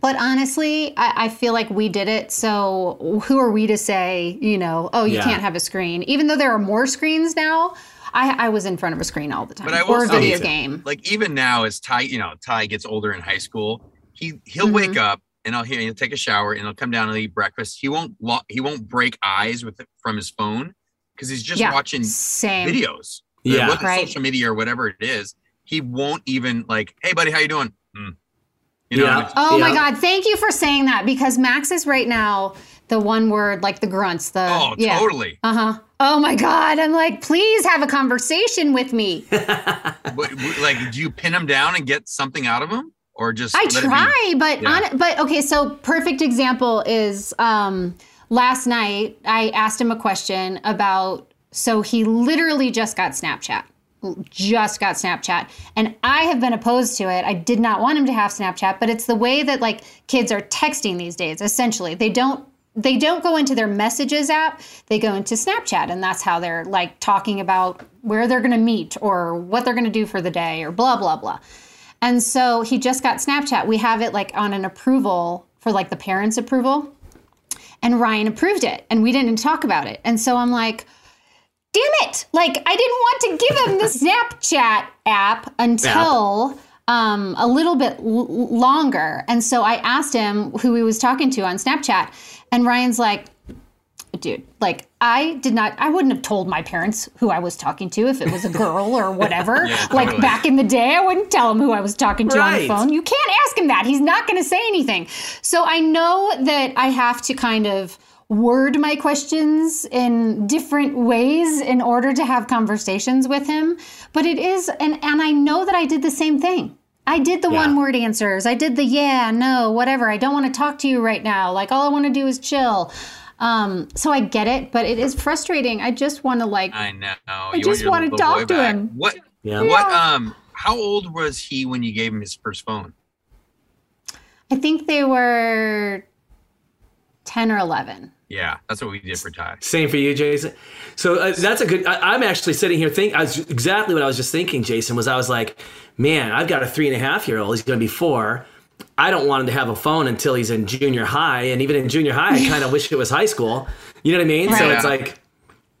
But honestly, I, I feel like we did it. So who are we to say, you know, oh, you Yeah. can't have a screen? Even though there are more screens now, I, I was in front of a screen all the time But I will or a say- video game. Like even now, as Ty, you know, Ty gets older in high school, he he'll Mm-hmm. wake up and I'll hear he'll take a shower and he'll come down and eat breakfast. He won't lo- he won't break eyes with it from his phone because he's just Yeah, watching same. videos. Yeah. whether Right. social media or whatever it is. He won't even like, hey buddy, how you doing? Hmm. You know, Yeah. it's- Oh my God. Thank you for saying that because Max is right now the one word, like the grunts, the. oh, yeah. totally. Uh huh. Oh my God. I'm like, please have a conversation with me. But, like, do you pin him down and get something out of him, or just I try, but Yeah. on, but okay. So perfect example is um, last night I asked him a question about. So he literally just got Snapchat, just got Snapchat, and I have been opposed to it. I did not want him to have Snapchat, but it's the way that like kids are texting these days. Essentially, they don't they don't go into their messages app they go into snapchat and that's how they're like talking about where they're going to meet or what they're going to do for the day or blah blah blah and so he just got Snapchat. We have it like on an approval for like the parents' approval. And Ryan approved it and we didn't talk about it. And so I'm like, damn it. Like I didn't want to give him the Snapchat app until um, a little bit l- longer. And so I asked him who he was talking to on Snapchat. And Ryan's like, dude, like I did not, I wouldn't have told my parents who I was talking to if it was a girl or whatever. Yeah, Like back in the day, I wouldn't tell him who I was talking to on the phone. You can't ask him that. He's not going to say anything. So I know that I have to kind of word my questions in different ways in order to have conversations with him. But it is, and, and I know that I did the same thing. I did the Yeah. one word answers. I did the yeah, no, whatever. I don't want to talk to you right now. Like all I want to do is chill. Um, so I get it, but it is frustrating. I just want to like I know. I just wanna talk to him. What? Yeah. What? Um. How old was he when you gave him his first phone? I think they were 10 or 11. Yeah, that's what we did for Ty. Same for you, Jason. So uh, that's a good. I, I'm actually sitting here thinking. I was exactly what I was just thinking. Jason was. I was like, man, I've got a three and a half year old. He's going to be four. I don't want him to have a phone until he's in junior high, and even in junior high, I kind of wish it was high school. You know what I mean? So it's like,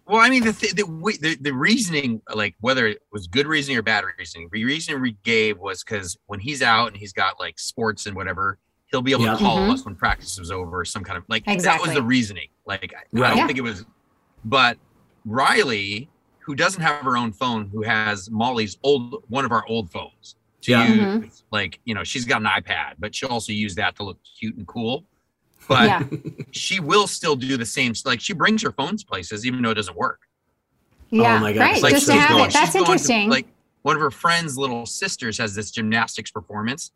Well, I mean, the, th- the we- the the reasoning, like whether it was good reasoning or bad reasoning, the reasoning we gave was because when he's out and he's got like sports and whatever, he'll be able Yeah. to call Mhm. us when practice was over, or some kind of like exactly. that was the reasoning. Like I- I don't Yeah. think it was, but Riley, who doesn't have her own phone, who has Molly's old one of our old phones to Yeah. use, Mhm. like you know, she's got an iPad, but she'll also use that to look cute and cool. But yeah. she will still do the same. Like she brings her phones places, even though it doesn't work. Yeah. my God. Right. Like just to she's have going- it. That's she's going to, interesting. like one of her friends' little sisters has this gymnastics performance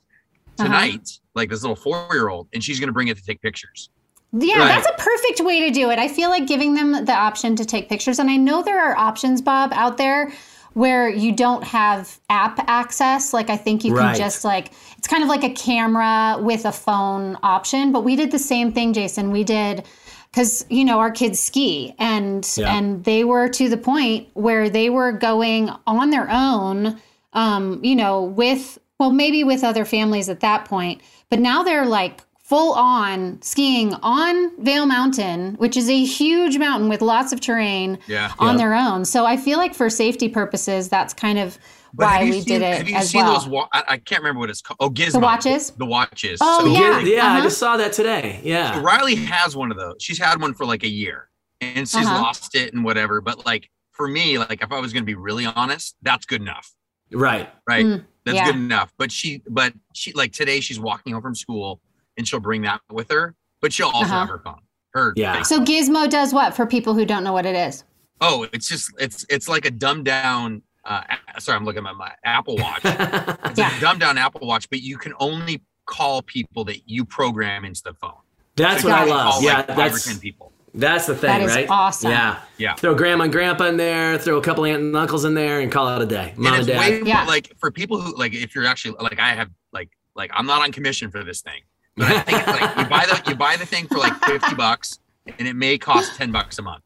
Uh-huh. tonight, like this little four-year-old, and she's going to bring it to take pictures. Yeah, Right. that's a perfect way to do it. I feel like giving them the option to take pictures. And I know there are options, Bob, out there where you don't have app access. Like I think you can just like it's kind of like a camera with a phone option. But we did the same thing, Jason. We did because you know our kids ski and Yeah. and they were to the point where they were going on their own um you know with well maybe with other families at that point but now they're like full on skiing on Vail Mountain which is a huge mountain with lots of terrain Yeah. on Yeah. their own so I feel like for safety purposes that's kind of why we seen, did it Have you as seen well those? Wa- I, I can't remember what it's called. Oh, Gizmo. The watches? The watches. Oh, So yeah. yeah, yeah I uh-huh. just saw that today. Yeah. Riley has one of those. She's had one for like a year, and she's Uh-huh. lost it and whatever. But like for me, like if I was going to be really honest, that's good enough. Right. Right. Mm, That's yeah. good enough. But she, but she, like today, she's walking home from school, and she'll bring that with her. But she'll also Uh-huh. have her phone. Her. Yeah. face. so Gizmo does what for people who don't know what it is Oh, it's just it's it's like a dumbed down. Uh, sorry, I'm looking at my Apple Watch. It's Yeah. a dumbed down Apple Watch, but you can only call people that you program into the phone. That's So what I love. call, Yeah, like, five that's or ten people. that's the thing, That is right? awesome. Yeah. Yeah. Throw grandma and grandpa in there, throw a couple aunt and uncles in there, and call it a day. Mom and and it's dad. way more, Yeah. like for people who like if you're actually like I have like like I'm not on commission for this thing, but I think it's like you buy the you buy the thing for like fifty bucks, and it may cost ten bucks a month.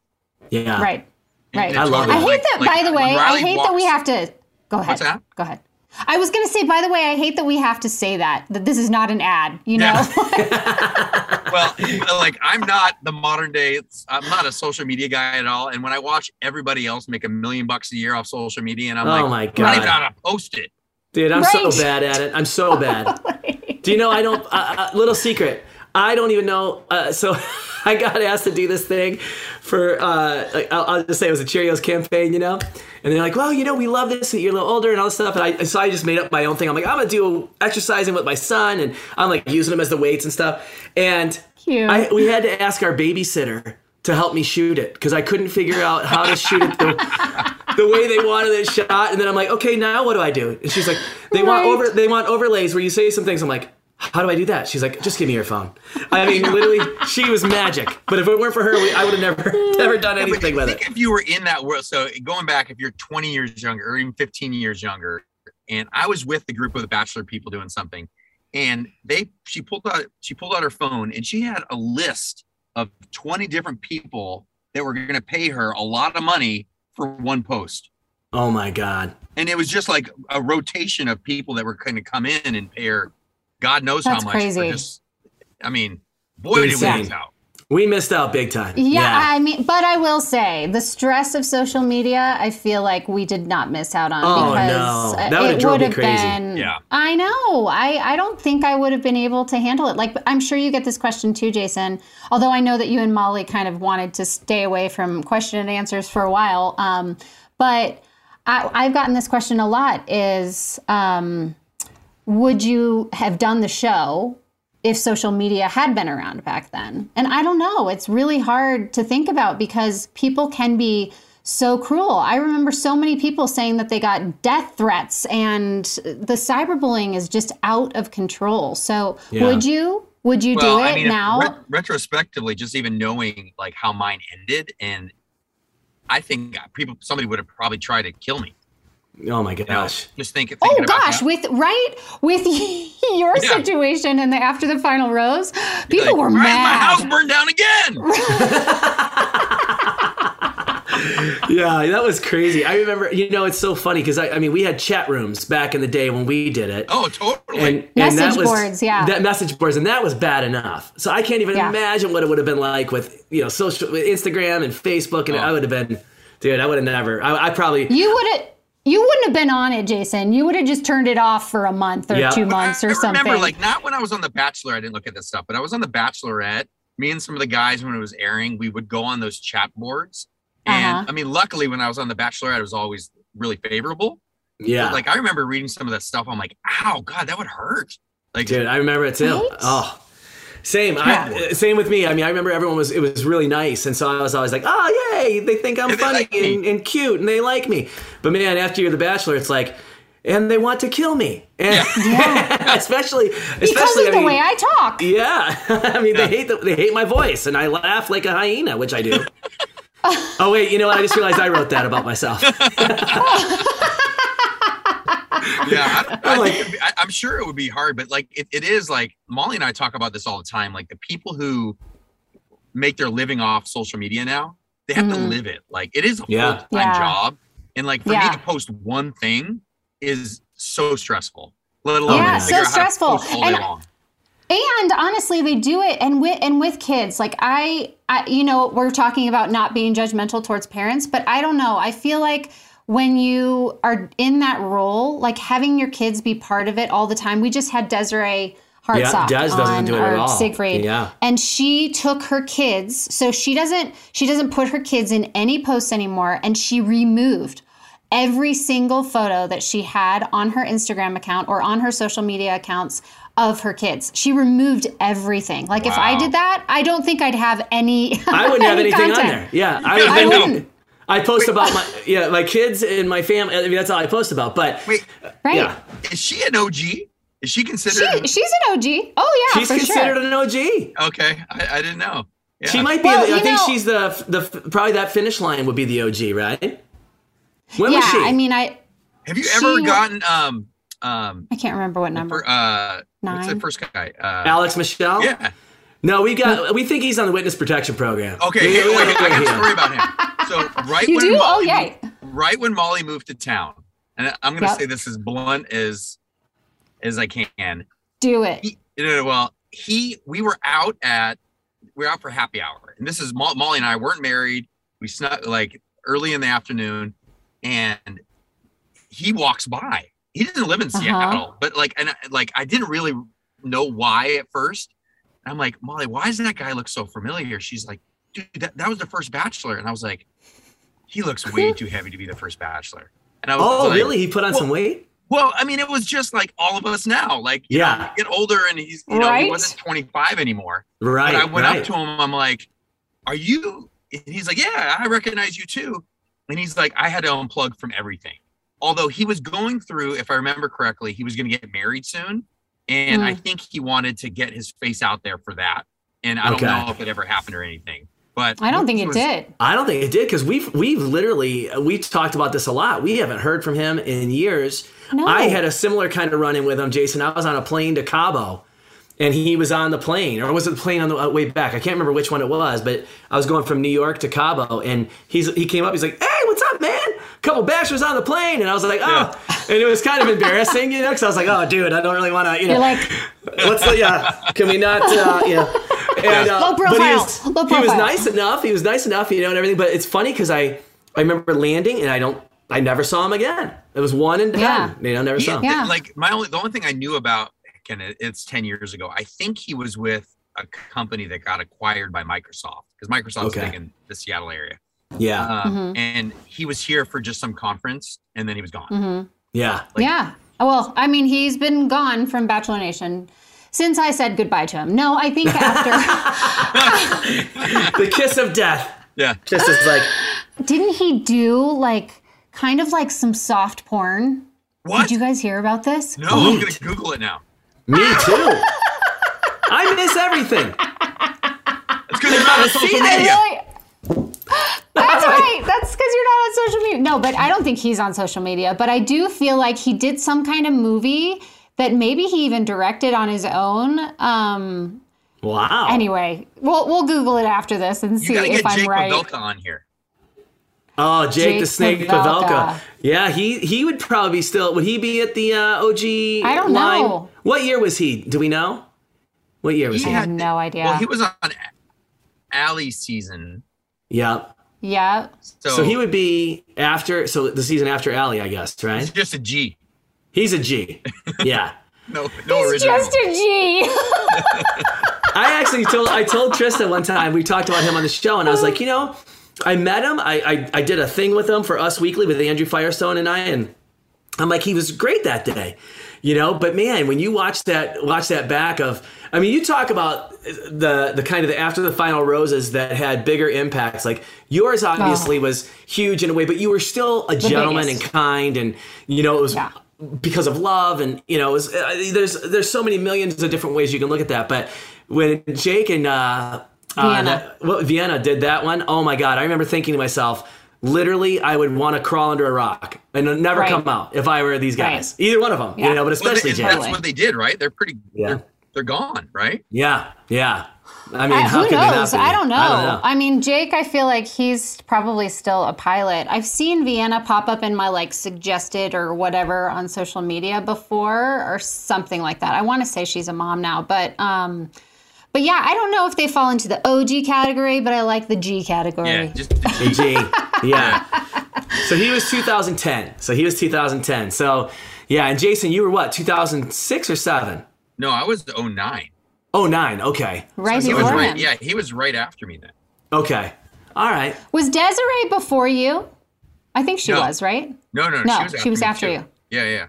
yeah. right Right. I love it. I hate like- that. like, by the way, I Riley hate that we have to. Go ahead. What's that? Go ahead. I was gonna say. By the way, I hate that we have to say that that this is not an ad. You know. well, like I'm not the modern day. I'm not a social media guy at all. And when I watch everybody else make a million bucks a year off social media, and I'm like, Oh like, my I don't even know God. how to post it. Dude, I'm Right. so bad at it. I'm so bad. Do you know I don't? Uh, uh, little secret. I don't even know. Uh, so I got asked to do this thing for. Uh, like, I'll, I'll just say it was a Cheerios campaign, you know. And they're like, "Well, you know, we love this. And you're a little older and all this stuff." And I, so I just made up my own thing. I'm like, I'm gonna do exercising with my son, and I'm like using him as the weights and stuff. And I, we had to ask our babysitter to help me shoot it because I couldn't figure out how to shoot it the, the way they wanted it shot. And then I'm like, okay, now what do I do? And she's like, they want over they want overlays where you say some things. I'm like, how do I do that? She's like, just give me your phone. I mean, literally, she was magic. But if it weren't for her, we, I would have never never done anything with think it. if you were in that world, so going back, if you're 20 years younger or even 15 years younger, and I was with the group of the bachelor people doing something, and they she pulled out she pulled out her phone and she had a list of 20 different people that were going to pay her a lot of money for one post. Oh my god. And it was just like a rotation of people that were going to come in and pay her God knows That's how much. for crazy. just, I mean, boy, did we Insane. lose out. We missed out big time. Yeah, I mean, but I will say the stress of social media, I feel like we did not miss out on Oh, because no. That would've it would have crazy. been. Yeah. I know. I I don't think I would have been able to handle it. Like I'm sure you get this question too, Jason. Although I know that you and Molly kind of wanted to stay away from question and answers for a while. Um, but I, I've gotten this question a lot: is um, would you have done the show if social media had been around back then? And I don't know. It's really hard to think about because people can be so cruel. I remember so many people saying that they got death threats and the cyberbullying is just out of control. So, Yeah. would you would you do it I mean, now? ret- retrospectively, just even knowing like how mine ended, and I think uh, people, somebody would have probably tried to kill me. Oh my You know, gosh. just think, Oh thinking about gosh, that. with right with your Yeah. situation and the after the final rose, people Like, were mad. my house burned down again. Yeah, that was crazy. I remember, you know, it's so funny because I, I mean, we had chat rooms back in the day when we did it. oh, totally. and, and Message that was, boards, yeah. That message boards, and that was bad enough. So I can't even Yeah. imagine what it would have been like with you know social with Instagram and Facebook, and Oh. I would have been, dude, I would have never. I, I probably. You would have. You wouldn't have been on it, Jason. You would have just turned it off for a month or Yeah. two But months I or something. I remember, like, not when I was on The Bachelor, I didn't look at this stuff, but I was on The Bachelorette. Me and some of the guys, when it was airing, we would go on those chat boards. And Uh-huh. I mean, luckily, when I was on The Bachelorette, it was always really favorable. Yeah, But, like, I remember reading some of that stuff. I'm like, ow, God, that would hurt. Like, dude, I remember it too. Right? Oh. Same, I, same with me. I mean, I remember everyone was it was really nice, and so I was always like, "Oh, yay! They think I'm Yeah, funny like and, and cute, and they like me." But man, after you're the Bachelor, it's like, and they want to kill me, and especially, because especially of I the way I talk. Yeah, I mean they hate the, they hate my voice, and I laugh like a hyena, which I do. oh wait, you know what? I just realized I wrote that about myself. yeah, I, I I'm like- think be, I, I'm sure it would be hard, but like it, it is like Molly and I talk about this all the time. Like the people who make their living off social media now, they have to Mhm. live it. Like it is a Yeah. full time Yeah. job, and like for Yeah. me to post one thing is so stressful. Let alone Yeah, so figure out how to stressful. post all day And- And honestly, they do it, and with and with kids, like I, I, you know, we're talking about not being judgmental towards parents, but I don't know. I feel like when you are in that role, like having your kids be part of it all the time. We just had Desiree Hartsock Des doesn't on do it at our all. Siegfried, Yeah. and she took her kids. So she doesn't she doesn't put her kids in any posts anymore, and she removed every single photo that she had on her Instagram account or on her social media accounts of her kids. She removed everything. Like if I did that, I don't think I'd have any. I wouldn't have any anything on content. there. Yeah, I, I wouldn't. I post about my yeah my kids and my family. I mean, that's all I post about. But Wait, Right? yeah, is she an OG? Is she considered? She, she's an OG. Oh yeah, she's for considered sure. an OG. okay, I, I didn't know. Yeah. She might be. Well, I think know- she's the the probably that finish line would be the OG, right? When yeah, was she? I mean, I Have you she ever gotten um um I can't remember what number. for, uh what's the first guy? Uh, Alex Michel. Yeah. No, we got. We think he's on the witness protection program. Okay, We- hey, we wait, gotta I go got a story about him. So right You when do? Oh, Molly yay. moved, right when Molly moved to town, and I'm gonna Yep. say this as blunt as as I can. Do it. He, you know, well, he we were out at we were out for happy hour, and this is Molly and I weren't married. We snuck like early in the afternoon, and he walks by. He didn't live in Uh-huh. Seattle, but like, and like I didn't really know why at first. And I'm like, Molly, why does that guy look so familiar? She's like, dude, that, that was the first Bachelor, and I was like, he looks way too heavy to be the first Bachelor. And I was like, Oh, like, really? He put on Well, some weight. well, I mean, it was just like all of us now. Like, you Yeah. know, you get older and he's, you know, Right. he wasn't 25 anymore. Right. But I went right. up to him. I'm like, "Are you?" And he's like, "Yeah, I recognize you too." And he's like, "I had to unplug from everything." Although he was going through, if I remember correctly, he was going to get married soon, and I think he wanted to get his face out there for that. And I Okay. don't know if it ever happened or anything. But I don't think it was- did. I don't think it did because we've we've literally we talked about this a lot. We haven't heard from him in years. No. I had a similar kind of run in with him, Jason. I was on a plane to Cabo, and he was on the plane, or was it the plane on the uh, way back? I can't remember which one it was, but I was going from New York to Cabo, and he's he came up. He's like, "Hey, what's up, man? Couple bachelors on the plane," and I was like, "Oh," and it was kind of embarrassing, you know, because I was like, "Oh, dude, I don't really want to, you know." You're like, What's the yeah? Can we not? Uh, you know, And, uh, Low but he profile, was, low he was nice enough. He was nice enough, you know, and everything. But it's funny because I, I remember landing and I don't, I never saw him again. It was one and done. Yeah. You know, never He- saw him. Yeah. Like my only, the only thing I knew about, again, it- it's 10 years ago. I think he was with a company that got acquired by Microsoft because Microsoft's Okay. big in the Seattle area. Yeah, Uh, Mhm. And he was here for just some conference and then he was gone. hmm yeah. Like- yeah. Well, I mean, he's been gone from Bachelor Nation since I said goodbye to him. No, I think after. the kiss of death. Yeah. Just as like, didn't he do like kind of like some soft porn? What? Did you guys hear about this? no, I'm going to Google it now. me too. I miss everything. It's because you're not on social media. Really? That's right. That's because you're not on social media. No, but I don't think he's on social media. But I do feel like he did some kind of movie that maybe he even directed on his own. Um, Wow. anyway, we'll we'll Google it after this and see if get I'm Jake right. Pavelka on here. Oh, Jake, Jake the Snake Pavelka. Pavelka. Yeah, he he would probably still. Would he be at the uh, OG? I don't line? know. What year was he? Do we know? What year was He he? I have no idea. Well, he was on Alley season. yeah. Yeah. So, So he would be after. So the season after Allie, I guess, He's right? just a G. He's a G. Yeah. No, no He's original. just a G. I actually told I told Trista one time we talked about him on the show, and I was like, you know, I met him. I I, I did a thing with him for Us Weekly with Andrew Firestone and I, and I'm like, he was great that day, you know. But man, when you watch that watch that back of, I mean, you talk about the the kind of the after the final roses that had bigger impacts. Like yours obviously was huge in a way, but you were still a gentleman biggest. and kind, and you know it was Yeah. because of love and you know it was, uh, there's there's so many millions of different ways you can look at that but when jake and uh, uh that, well, vienna did that one oh my god i remember thinking to myself literally i would want to crawl under a rock and never Right. come out if i were these guys either one of them Yeah. you know but Well, especially they- jake that's what they did, right? They're pretty. Yeah. They're, they're gone, right? yeah yeah i mean Uh, how who could they not knows? be? I don't know. i don't know I mean, Jake, I feel like he's probably still a pilot. I've seen Vienna pop up in my like suggested or whatever on social media before or something like that. I want to say she's a mom now, but um but yeah, I don't know if they fall into the OG category, but I like the G category. Yeah. Just The G. Yeah. so he was 2010. So he was 2010. So yeah, and Jason, you were what? 2006 or 7? no. I was 09. 09, Okay. right He before oh was right. him. Yeah, he was right after me then. Okay. All right. Was Desiree before you? I think she No. was, right? No, no, No, she was after, she was me, after too. you. Yeah, yeah.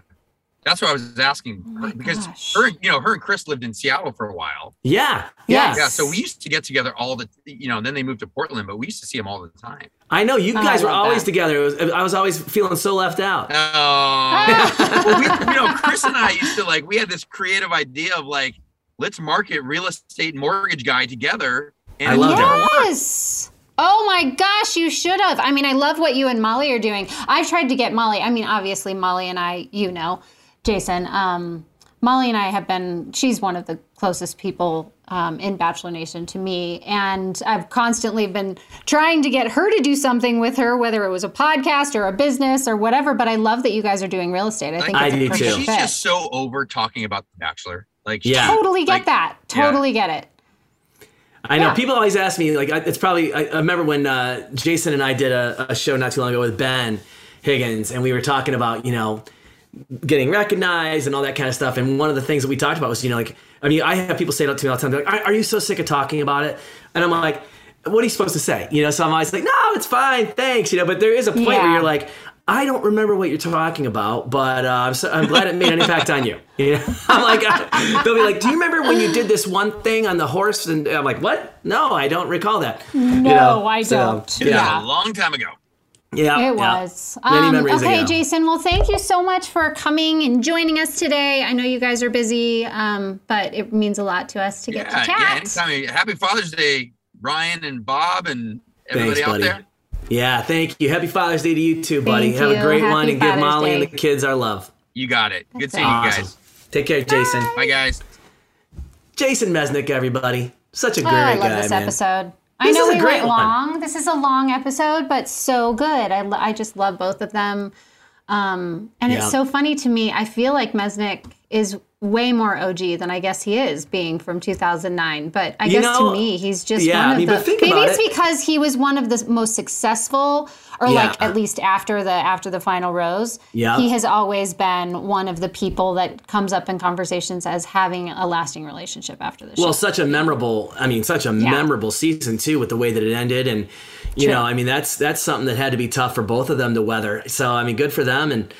That's what I was asking oh my because gosh. her, you know, her and Chris lived in Seattle for a while. Yeah. Yeah. Yes. Yeah, so we used to get together all the, you know. And Then they moved to Portland, but we used to see them all the time. I know you Oh, guys were always that. together. It was, I was always feeling so left out. Oh, well, we, you know, Chris and I used to like. We had this creative idea of like, let's market real estate mortgage guy together. And I it love never Yes. Oh my gosh, you should have. I mean, I love what you and Molly are doing. I've tried to get Molly. I mean, obviously, Molly and I, you know, Jason. Um, Molly and I have been. She's one of the closest people um, in Bachelor Nation to me, and I've constantly been trying to get her to do something with her, whether it was a podcast or a business or whatever. But I love that you guys are doing real estate. I think I it's a do perfect too. She's fit. just so over talking about the Bachelor. Like, Yeah. totally get like, that. yeah. Totally get it. I know Yeah. people always ask me like it's probably I, I remember when uh, Jason and I did a, a show not too long ago with Ben Higgins and we were talking about you know getting recognized and all that kind of stuff and one of the things that we talked about was you know like I mean I have people say it to me all the time they're like are, are you so sick of talking about it and I'm like what are you supposed to say you know so I'm always like no it's fine thanks you know but there is a point where you're like I don't remember what you're talking about, but uh, I'm, so, I'm glad it made an impact on you. You know? I'm like, they'll be like, "Do you remember when you did this one thing on the horse?" And I'm like, "What? No, I don't recall that." No, I don't. it was Yeah. a long time ago. Yeah, It yeah. was. Many Um, okay, ago. Jason. Well, thank you so much for coming and joining us today. I know you guys are busy, um, but it means a lot to us to get Yeah, to yeah. chat. Anytime. Happy Father's Day, Ryan and Bob and everybody Thanks, out buddy. there. Yeah, thank you. Happy Father's Day to you too, buddy. Thank Have you. a great Happy one and give Father's Molly and the kids our love. You got it. Good That's seeing right. you Awesome. guys. Take care, Jason. Bye, guys. Jason Mesnick, everybody. Such a Oh, great guy. I love guy, this man. episode. I know we great went one. long. This is a long episode, but so good. I, I just love both of them. Um, and Yeah. it's so funny to me. I feel like Mesnick is way more OG than I guess he is, being from 2009. But I You guess know, to me, he's just yeah, one I of mean, the. but think maybe about it's it. because he was one of the most successful, or like at least after the after the final rose. Yeah. he has always been one of the people that comes up in conversations as having a lasting relationship after the show. Well, such a memorable, I mean, such a memorable season too, with the way that it ended, and you True. know, I mean, that's that's something that had to be tough for both of them to weather. So, I mean, good for them, and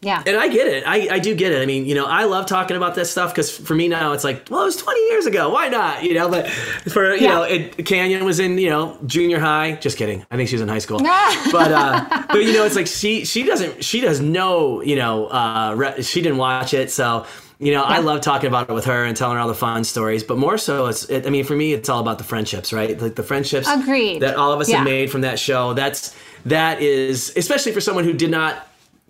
yeah, and I get it, I, I do get it. I mean, you know, I love talking about this stuff because for me now, it's like, well, it was 20 years ago, why not? You know, but for you Yeah. know, it, Canyon was in you know junior high. Just kidding, I think she was in high school, but uh, but you know, it's like she she doesn't she does no you know uh, re- she didn't watch it, so. You know, I love talking about it with her and telling her all the fun stories, but more so, it's. It, I mean, for me, it's all about the friendships, right? Like the friendships Agreed. that all of us Yeah. have made from that show. That's that is especially for someone who did not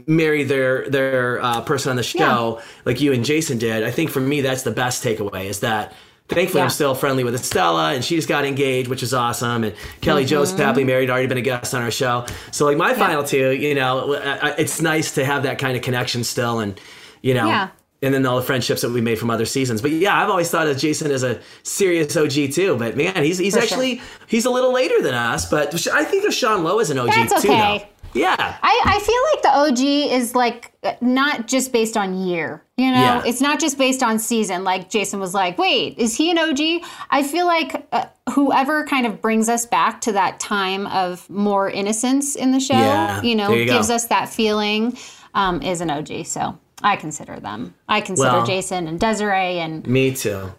marry their their uh, person on the show like you and Jason did. I think for me, that's the best takeaway. Is that. Thankfully, Yeah. I'm still friendly with Estella, and she just got engaged, which is awesome. And Kelly Mm-hmm. Jo's happily married, already been a guest on our show. So, like my final two, you know, it's nice to have that kind of connection still, and you know, Yeah. and then all the friendships that we made from other seasons. But yeah, I've always thought of Jason as a serious OG too. But man, he's he's For actually he's a little later than us. But I think of Sean Lowe as an OG That's too. okay. Though. Yeah. I, I feel like the OG is like not just based on year, you know? Yeah. It's not just based on season. Like Jason was like, wait, is he an OG? I feel like uh, whoever kind of brings us back to that time of more innocence in the show, Yeah, you know, you go. gives us that feeling, um, is an OG. So I consider them. I consider Well- Jason and Desiree and Me too.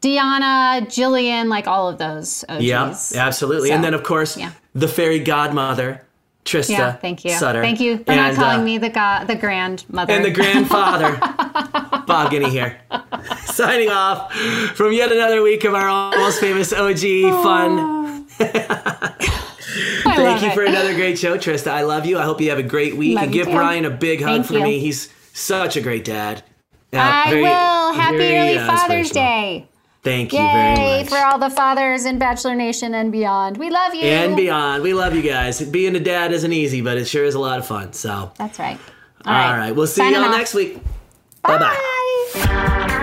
Deanna, Jillian, like all of those OGs. Yeah, absolutely. So, and then of course yeah. the fairy godmother, Trista Yeah, thank you. Sutter. Thank you for and, not calling uh, me the go- the grandmother. and the grandfather, Bob Guiney here. Signing off from yet another week of our almost famous OG fun. Thank you it. for another great show, Trista. I love you. I hope you have a great week. Love and give too. Ryan a big hug Thank for you. me. He's such a great dad. Uh, I very- will. Happy very, early uh, Father's. Day. Thank you very Yay much. for all the fathers in Bachelor Nation and beyond. We love you. and beyond. We love you guys. Being a dad isn't easy, but it sure is a lot of fun. So, That's right. all right. We'll see Signing y'all off. next week. Bye bye.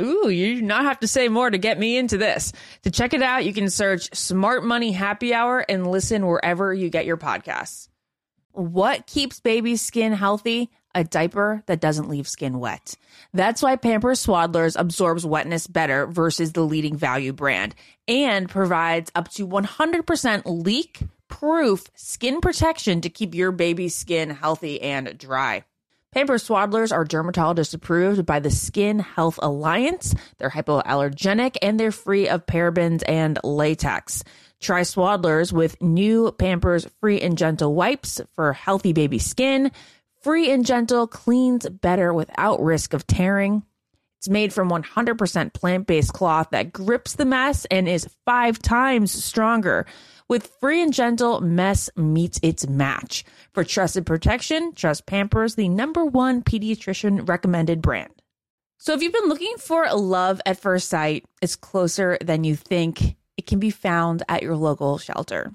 Ooh, you do not have to say more to get me into this. To check it out, you can search Smart Money Happy Hour and listen wherever you get your podcasts. What keeps baby's skin healthy? A diaper that doesn't leave skin wet. That's why Pampers Swaddlers absorbs wetness better versus the leading value brand and provides up to 100% leak proof skin protection to keep your baby's skin healthy and dry. Pampers Swaddlers are dermatologist approved by the Skin Health Alliance. They're hypoallergenic and they're free of parabens and latex. Try Swaddlers with new Pampers Free and Gentle wipes for healthy baby skin. Free and Gentle cleans better without risk of tearing. It's made from 100% plant based cloth that grips the mess and is five times stronger. With Free and Gentle, mess meets its match. For trusted protection, trust Pampers, the number one pediatrician recommended brand. So if you've been looking for love at first sight, it's closer than you think. It can be found at your local shelter.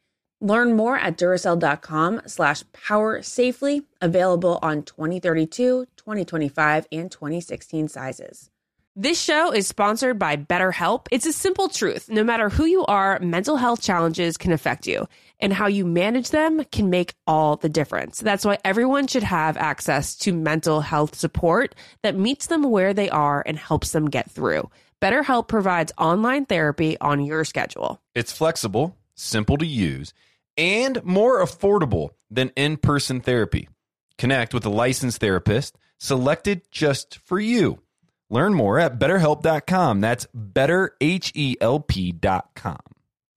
Learn more at Duracell.com slash power safely, available on 2032, 2025, and 2016 sizes. This show is sponsored by BetterHelp. It's a simple truth. No matter who you are, mental health challenges can affect you, and how you manage them can make all the difference. That's why everyone should have access to mental health support that meets them where they are and helps them get through. BetterHelp provides online therapy on your schedule. It's flexible, simple to use, and more affordable than in person therapy. Connect with a licensed therapist selected just for you. Learn more at betterhelp.com. That's betterhelp.com.